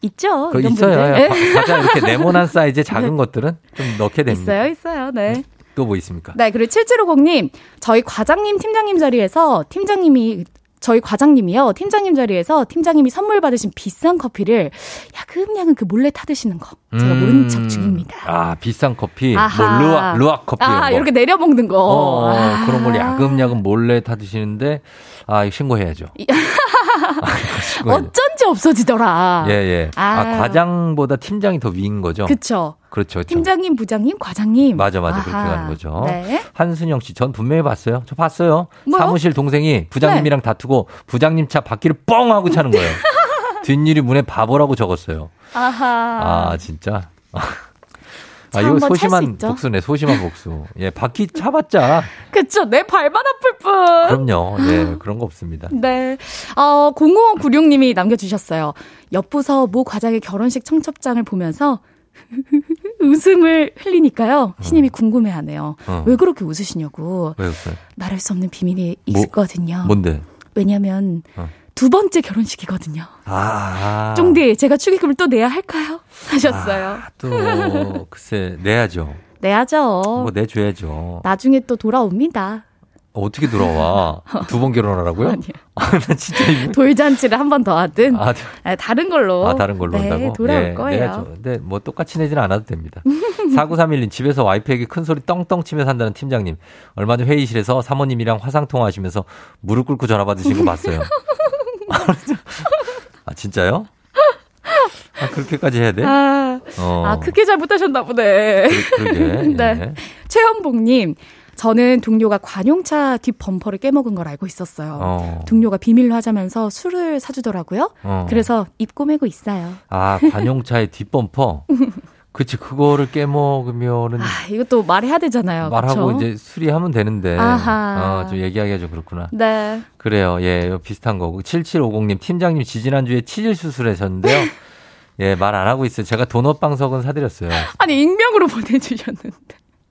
S10: 있죠.
S1: 그
S10: 이런
S1: 있어요. 과- 과자 이렇게 네모난 사이즈의 작은 것들은 좀 넣게 됩니다.
S10: 있어요, 있어요. 네.
S1: 또 뭐 있습니까?
S10: 네, 그리고 7750님, 저희 과장님, 팀장님 자리에서 팀장님이, 저희 과장님이요, 팀장님 자리에서 팀장님이 선물 받으신 비싼 커피를 야금야금 그 몰래 타드시는 거. 제가
S1: 음.
S10: 모른 척 중입니다.
S1: 아, 비싼 커피.
S10: 아하.
S1: 뭐 루아, 루아 커피.
S10: 아,
S1: 거.
S10: 이렇게 내려 먹는 거.
S1: 어,
S10: 아.
S1: 그런 걸 야금야금 몰래 타드시는데, 아, 이거 신고해야죠.
S10: 어쩐지 없어지더라.
S1: 예, 예. 아,
S10: 아.
S1: 과장보다 팀장이 더 위인 거죠?
S10: 그쵸.
S1: 그렇죠, 그렇죠.
S10: 팀장님, 부장님, 과장님.
S1: 맞아, 맞아. 그렇게
S10: 아하.
S1: 가는 거죠.
S10: 네.
S1: 한순영 씨, 전 분명히 봤어요. 저 봤어요.
S10: 뭐요?
S1: 사무실 동생이 부장님이랑 다투고 부장님 차 바퀴를 뻥 하고 차는 거예요. 뒷일이 문에 바보라고 적었어요.
S10: 아하.
S1: 아, 진짜. 아,
S10: 차
S1: 이거 소심한? 복수네, 소심한 복수. 예, 바퀴 차봤자.
S10: 그쵸. 내 발만 아플 뿐.
S1: 그럼요. 예, 그런 거 없습니다.
S10: 네. 어, 0596님이 남겨주셨어요. 옆부서 모 과장의 결혼식 청첩장을 보면서 웃음을 흘리니까요. 신임이 궁금해하네요.
S1: 어.
S10: 왜 그렇게 웃으시냐고.
S1: 왜 웃어요?
S10: 말할 수 없는 비밀이
S1: 뭐,
S10: 있거든요.
S1: 뭔데?
S10: 왜냐면
S1: 어.
S10: 두 번째 결혼식이거든요.
S1: 아.
S10: 쫑디, 제가 축의금을 또 내야 할까요? 하셨어요.
S1: 아, 또, 글쎄, 내야죠.
S10: 내야죠.
S1: 뭐 내줘야죠.
S10: 나중에 또 돌아옵니다.
S1: 어떻게 돌아와? 두 번 결혼하라고요?
S10: 아니요.
S1: 아, 나 진짜 이거.
S10: 돌잔치를 한 번 더 하든
S1: 아,
S10: 아, 다른 걸로.
S1: 아, 다른 걸로
S10: 네,
S1: 한다고?
S10: 돌아올
S1: 예,
S10: 거예요.
S1: 내야죠. 근데 뭐 똑같이 내지는 않아도 됩니다. 4931님, 집에서 와이프에게 큰 소리 떵떵 치며 산다는 팀장님. 얼마 전 회의실에서 사모님이랑 화상통화하시면서 무릎 꿇고 전화 받으신 거 봤어요. 아, 진짜요? 아, 그렇게까지 해야 돼?
S10: 아,
S1: 어.
S10: 아, 크게 잘 못하셨나 보네.
S1: 그, 그러 게.
S10: 네.
S1: 예.
S10: 최현복님, 저는 동료가 관용차 뒷 범퍼를 깨먹은 걸 알고 있었어요.
S1: 어.
S10: 동료가 비밀로 하자면서 술을 사주더라고요.
S1: 어.
S10: 그래서 입 꼬매고 있어요.
S1: 아, 관용차의 뒷범퍼? 그치, 그거를 깨먹으면은
S10: 아, 이것도 말해야 되잖아요.
S1: 말하고
S10: 그쵸?
S1: 이제 수리하면 되는데.
S10: 아하.
S1: 어, 좀 얘기하기가 좀 그렇구나.
S10: 네.
S1: 그래요. 예, 비슷한 거고. 7750님, 팀장님 지지난주에 치질 수술하셨는데요. 예, 말 안 하고 있어요. 제가 도넛 방석은 사드렸어요.
S10: 아니, 익명으로 보내주셨는데.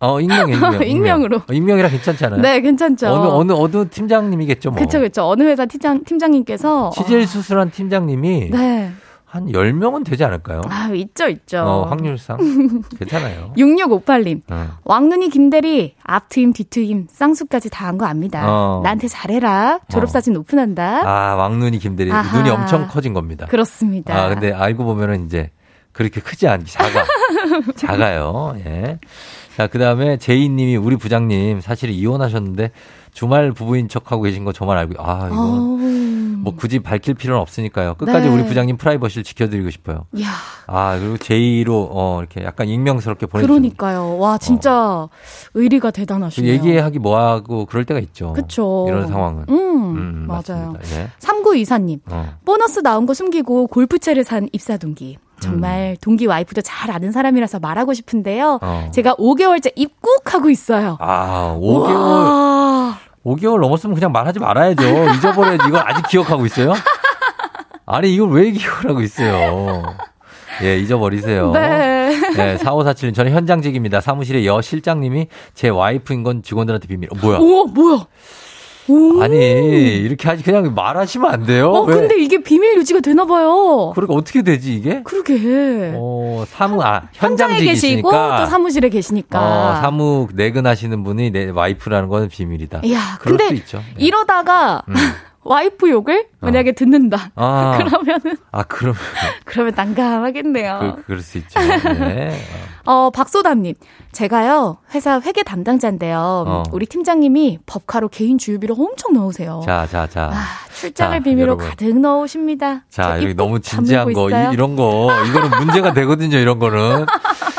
S1: 어, 익명, 익명.
S10: 익명으로.
S1: 어, 익명 이라 괜찮잖아요.
S10: 네, 괜찮죠.
S1: 어느, 어느, 어느 팀장님이겠죠, 뭐.
S10: 그쵸, 그쵸. 어느 회사 팀장, 팀장님께서.
S1: 치질 수술한 팀장님이
S10: 네.
S1: 한 10명은 되지 않을까요?
S10: 아, 있죠, 있죠.
S1: 어, 확률상. 괜찮아요.
S10: 6658님.
S1: 어.
S10: 왕눈이 김대리, 앞트임, 뒤트임, 쌍수까지 다 한 거 압니다.
S1: 어.
S10: 나한테 잘해라. 졸업사진 오픈한다.
S1: 아, 왕눈이 김대리.
S10: 아하.
S1: 눈이 엄청 커진 겁니다.
S10: 그렇습니다.
S1: 아, 근데 알고 보면은 이제 그렇게 크지 않기 작아. 작아요. 예. 자, 그 다음에 제이 님이 우리 부장님 사실 이혼하셨는데 주말 부부인 척하고 계신 거 저만 알고, 아, 이거. 뭐 굳이 밝힐 필요는 없으니까요. 끝까지
S10: 네.
S1: 우리 부장님 프라이버시를 지켜드리고 싶어요.
S10: 이야,
S1: 아, 그리고 제이로, 어, 이렇게 약간 익명스럽게 보내주세요.
S10: 그러니까요. 와, 진짜 의리가 대단하시네요.
S1: 얘기하기 뭐하고 그럴 때가 있죠.
S10: 그쵸.
S1: 이런 상황은.
S10: 음,
S1: 음,
S10: 맞아요.
S1: 맞습니다. 예.
S10: 3924님.
S1: 어.
S10: 보너스 나온 거 숨기고 골프채를 산 입사 동기. 정말 동기 와이프도 잘 아는 사람이라서 말하고 싶은데요.
S1: 음. 어.
S10: 제가 5개월째 입국하고 있어요.
S1: 아, 5개월.
S10: 와.
S1: 5개월 넘었으면 그냥 말하지 말아야죠. 잊어버려야지. 이걸 아직 기억하고 있어요? 아니, 이걸 왜 기억하고 있어요? 예, 잊어버리세요.
S10: 네.
S1: 네, 4547님, 저는 현장직입니다. 사무실의 여 실장님이 제 와이프인 건 직원들한테 비밀. 어, 뭐야?
S10: 오, 뭐야? 오.
S1: 아니, 이렇게 하지, 그냥 말하시면 안 돼요?
S10: 어,
S1: 왜?
S10: 근데 이게 비밀 유지가 되나 봐요.
S1: 그러니까 어떻게 되지, 이게?
S10: 그러게.
S1: 어, 사무, 아,
S10: 현장에 계시고. 또 사무실에 계시니까.
S1: 어, 사무 내근하시는 분이 내 와이프라는 건 비밀이다.
S10: 이야, 근데.
S1: 예.
S10: 이러다가
S1: 음.
S10: 와이프 욕을 만약에 듣는다.
S1: 아.
S10: 그러면은
S1: 아, 그럼,
S10: 그러면 난감하겠네요.
S1: 그, 그럴 수 있죠. 네.
S10: 어, 박소담님. 제가요, 회사 회계 담당자인데요.
S1: 어.
S10: 우리 팀장님이 법카로 개인 주유비를 엄청 넣으세요.
S1: 자, 자, 자.
S10: 아, 출장을
S1: 자,
S10: 비밀로
S1: 여러분.
S10: 가득 넣으십니다.
S1: 자,
S10: 저
S1: 여기
S10: 입
S1: 너무
S10: 꼭
S1: 진지한 거,
S10: 있어요.
S1: 이, 런 거, 이거는 문제가 되거든요, 이런 거는.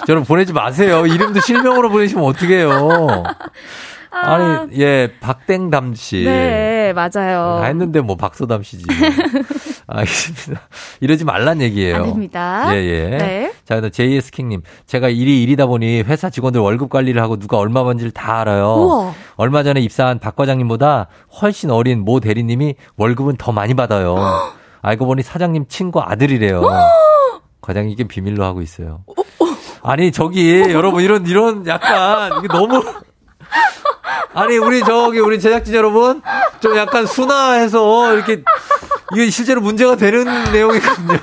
S1: 여러분 보내지 마세요. 이름도 실명으로 보내시면 어떡해요. 아 니, 예, 박땡담 씨.
S10: 네, 맞아요.
S1: 다 했는데 뭐 박소담 씨지. 알겠습니다. 이러지 말란 얘기예요.
S10: 안 됩니다.
S1: 예, 예.
S10: 네.
S1: 자, 그다음 JS 킹님. 제가 일이 일이다 보니 회사 직원들 월급 관리를 하고 누가 얼마 번지를 다 알아요.
S10: 우와.
S1: 얼마 전에 입사한 박 과장님보다 훨씬 어린 모 대리님이 월급은 더 많이 받아요. 알고 보니 사장님 친구 아들이래요. 과장이 이게 비밀로 하고 있어요. 아니, 저기, 여러분, 이런, 이런 약간, 이게 너무. 아니, 우리 저기, 우리 제작진 여러분, 좀 약간 순화해서 이렇게, 이게 실제로 문제가 되는 내용이거든요.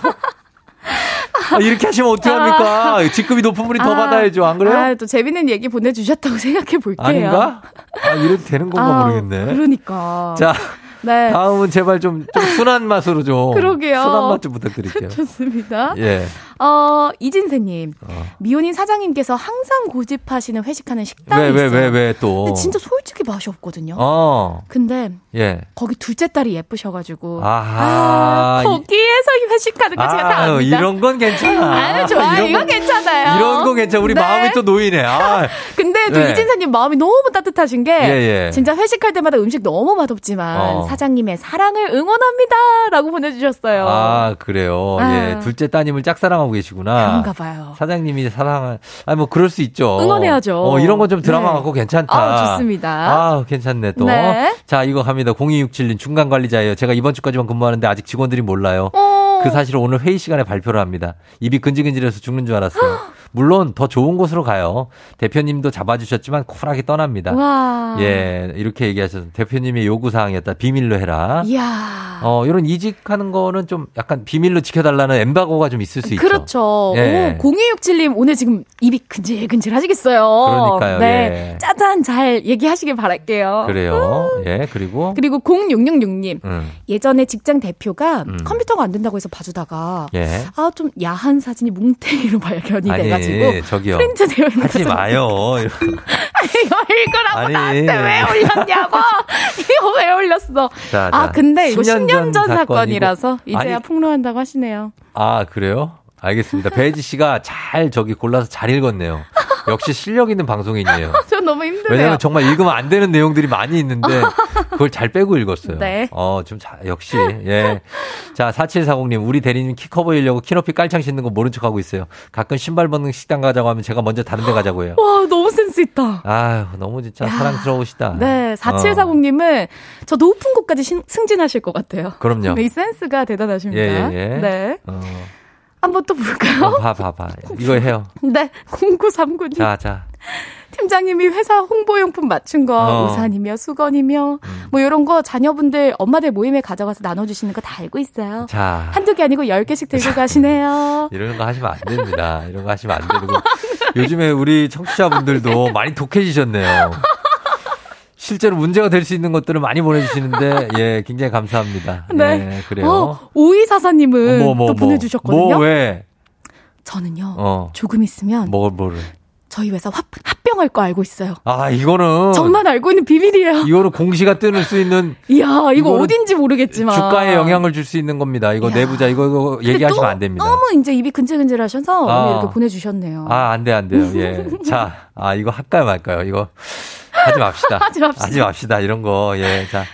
S1: 아, 이렇게 하시면 어떡합니까? 직급이 높은 분이 더
S10: 아,
S1: 받아야죠. 안 그래요?
S10: 아, 또 재밌는 얘기 보내주셨다고 생각해 볼게요.
S1: 아닌가? 아, 이래도 되는 건가
S10: 아,
S1: 모르겠네.
S10: 그러니까.
S1: 자,
S10: 네.
S1: 다음은 제발 좀, 좀 순한 맛으로 좀.
S10: 그러게요.
S1: 순한 맛 좀 부탁드릴게요.
S10: 좋습니다.
S1: 예.
S10: 어, 이진세님.
S1: 어.
S10: 미혼인 사장님께서 항상 고집하시는 회식하는 식당이
S1: 왜, 왜,
S10: 있어요.
S1: 왜, 왜 또?
S10: 근데 진짜 솔직히 맛이 없거든요.
S1: 어.
S10: 근데
S1: 예.
S10: 거기 둘째 딸이 예쁘셔가지고
S1: 아하.
S10: 아, 거기에서 회식하는 거 제가 다 압니다.
S1: 이런 건 괜찮아.
S10: 아유, 좋아.
S1: 이런
S10: 이거
S1: 건-
S10: 괜찮아요.
S1: 이런 거 괜찮아. 우리
S10: 네.
S1: 마음이 또 놓이네. 아,
S10: 근데 또
S1: 네.
S10: 이진사님 마음이 너무 따뜻하신 게
S1: 예, 예.
S10: 진짜 회식할 때마다 음식 너무 맛없지만
S1: 어.
S10: 사장님의 사랑을 응원합니다라고 보내주셨어요.
S1: 아, 그래요.
S10: 아.
S1: 예. 둘째 따님을 짝사랑하고 계시구나.
S10: 그런가 봐요.
S1: 사장님이 사랑을, 아니, 뭐, 그럴 수 있죠.
S10: 응원해야죠.
S1: 어, 이런 건 좀 드라마
S10: 네.
S1: 같고 괜찮다.
S10: 아, 좋습니다.
S1: 아, 괜찮네, 또.
S10: 네.
S1: 자, 이거 갑니다. 0267님 중간 관리자예요. 제가 이번 주까지만 근무하는데 아직 직원들이 몰라요.
S10: 어.
S1: 그 사실을 오늘 회의 시간에 발표를 합니다. 입이 근질근질해서 죽는 줄 알았어요. 물론 더 좋은 곳으로 가요. 대표님도 잡아주셨지만 쿨하게 떠납니다.
S10: 와.
S1: 예, 이렇게 얘기하셔서 대표님의 요구사항이었다. 비밀로 해라.
S10: 이야.
S1: 어, 이런 이직하는 거는 좀 약간 비밀로 지켜달라는 엠바고가 좀 있을 수 있죠.
S10: 그렇죠.
S1: 예.
S10: 오, 0267님 오늘 지금 입이 근질근질 하시겠어요.
S1: 그러니까요,
S10: 네.
S1: 예.
S10: 짜잔 잘 얘기하시길 바랄게요.
S1: 그래요. 예, 그리고.
S10: 그리고 0666님.
S1: 음,
S10: 예전에 직장 대표가
S1: 음.
S10: 컴퓨터가 안 된다고 해서 봐주다가
S1: 예.
S10: 아 좀 야한 사진이 뭉탱이로 발견이
S1: 아니,
S10: 돼가지고
S1: 저기요.
S10: 프린트 되어 있는
S1: 하지
S10: 거
S1: 마요.
S10: 이거 읽으라고
S1: 아니.
S10: 나한테 왜 올렸냐고 이거 왜 올렸어
S1: 자,
S10: 아
S1: 자.
S10: 근데 이거 10년,
S1: 10년
S10: 전
S1: 사건이고.
S10: 사건이라서 이제야
S1: 아니.
S10: 폭로한다고 하시네요
S1: 아, 그래요? 알겠습니다. 배지 씨가 잘 저기 골라서 잘 읽었네요. 역시 실력 있는 방송인이에요.
S10: 저 너무 힘드네요
S1: 왜냐면 정말 읽으면 안 되는 내용들이 많이 있는데 그걸 잘 빼고 읽었어요.
S10: 네.
S1: 어, 좀 자, 역시. 예. 자, 4740님, 우리 대리님 키 커 보이려고 키높이 깔창 신는 거 모른 척 하고 있어요. 가끔 신발 벗는 식당 가자고 하면 제가 먼저 다른 데 가자고 해요.
S10: 와 너무 센스 있다
S1: 아유, 너무 진짜
S10: 야.
S1: 사랑스러우시다.
S10: 네
S1: 어.
S10: 4740님은 저 높은 곳까지 신- 승진하실 것 같아요
S1: 그럼요.
S10: 이 센스가 대단하십니다
S1: 예, 예, 예.
S10: 네
S1: 어,
S10: 한번 또 볼까요?
S1: 어, 봐, 봐, 봐. 이거 해요.
S10: 네 0939님
S1: 자, 자.
S10: 팀장님이 회사 홍보용품 맞춘 거
S1: 어.
S10: 우산이며 수건이며
S1: 음.
S10: 뭐 이런 거 자녀분들 엄마들 모임에 가져가서 나눠주시는 거 다 알고 있어요.
S1: 자.
S10: 한두 개 아니고 열 개씩 들고 가시네요.
S1: 이런 거 하시면 안 됩니다. 이런 거 하시면 안 되고. 요즘에 우리 청취자분들도 많이 독해지셨네요. 실제로 문제가 될 수 있는 것들을 많이 보내주시는데, 예, 굉장히 감사합니다.
S10: 네.
S1: 예, 그래요.
S10: 어, 오이사사님은
S1: 뭐, 뭐,
S10: 또
S1: 뭐.
S10: 보내주셨거든요.
S1: 뭐, 왜?
S10: 저는요.
S1: 어.
S10: 조금 있으면
S1: 뭐, 뭐를.
S10: 저희 회사 합, 합병할 거 알고 있어요.
S1: 아, 이거는.
S10: 정말 알고 있는 비밀이에요.
S1: 이거는 공시가 뜨는 수 있는.
S10: 이야 이거 어딘지 모르겠지만
S1: 주가에 영향을 줄 수 있는 겁니다. 이거
S10: 이야.
S1: 내부자, 이거, 이거 얘기하시면 또안 됩니다.
S10: 너무 이제 입이 근질근질 하셔서
S1: 아.
S10: 오늘 이렇게 보내주셨네요.
S1: 아, 안 돼, 안 돼요. 예. 자, 아, 이거 할까요, 말까요? 이거. 하지 맙시다.
S10: 하지 맙시다.
S1: 하지 맙시다. 이런 거, 예. 자.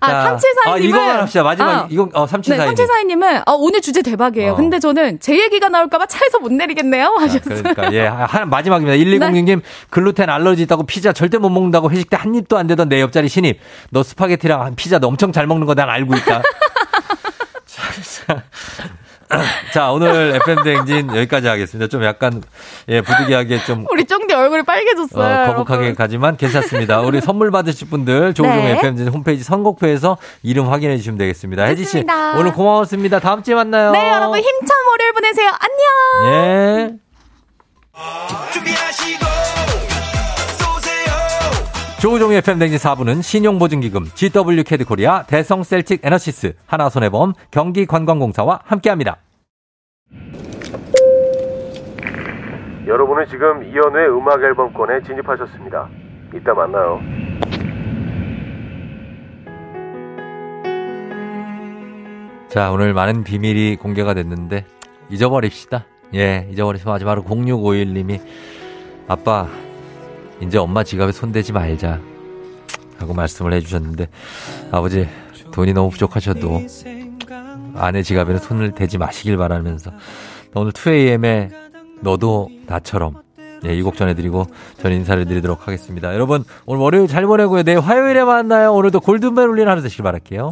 S10: 아,
S1: 자,
S10: 3742님은.
S1: 아, 이거만 합시다. 마지막,
S10: 아.
S1: 이거, 어, 3742님.
S10: 네, 3742님은, 아, 오늘 주제 대박이에요.
S1: 어.
S10: 근데 저는 제 얘기가 나올까봐 차에서 못 내리겠네요. 하셨어요.
S1: 그러니까, 예. 한, 마지막입니다. 1206님, 글루텐 알러지 있다고 피자 절대 못 먹는다고 회식 때 한 입도 안 되던 내 옆자리 신입. 너 스파게티랑 피자 너 엄청 잘 먹는 거 난 알고 있다. 자, 자. 자, 오늘 FM대행진 여기까지 하겠습니다. 좀 약간, 예, 부득이하게 좀
S10: 우리 쫑디 얼굴이 빨개졌어요.
S1: 어, 거북하게
S10: 여러분.
S1: 가지만 괜찮습니다. 우리 선물 받으실 분들 조우종
S10: 네.
S1: FM 홈페이지 선곡표에서 이름 확인해 주시면 되겠습니다. 혜지 씨
S10: 좋습니다.
S1: 오늘 고마웠습니다. 다음 주에 만나요.
S10: 네, 여러분 힘찬 월요일 보내세요. 안녕!
S1: 예. 조우종의 FM 댕지 4부는 신용보증기금, GW 캐드코리아, 대성 셀틱 에너시스, 하나손해보험, 경기관광공사와 함께합니다.
S11: 여러분은 지금 이연우의 음악 앨범권에 진입하셨습니다. 이따 만나요.
S1: 자, 오늘 많은 비밀이 공개가 됐는데, 잊어버립시다. 예, 잊어버리시면 마지막으로 0651님이, 아빠, 이제 엄마 지갑에 손대지 말자. 라고 말씀을 해주셨는데, 아버지, 돈이 너무 부족하셔도, 아내 지갑에는 손을 대지 마시길 바라면서, 오늘 2AM에 너도 나처럼, 예, 이 곡 전해드리고, 저는 인사를 드리도록 하겠습니다. 여러분, 오늘 월요일 잘 보내고요. 내일 화요일에 만나요. 오늘도 골든벨 울리는 하루 되시길 바랄게요.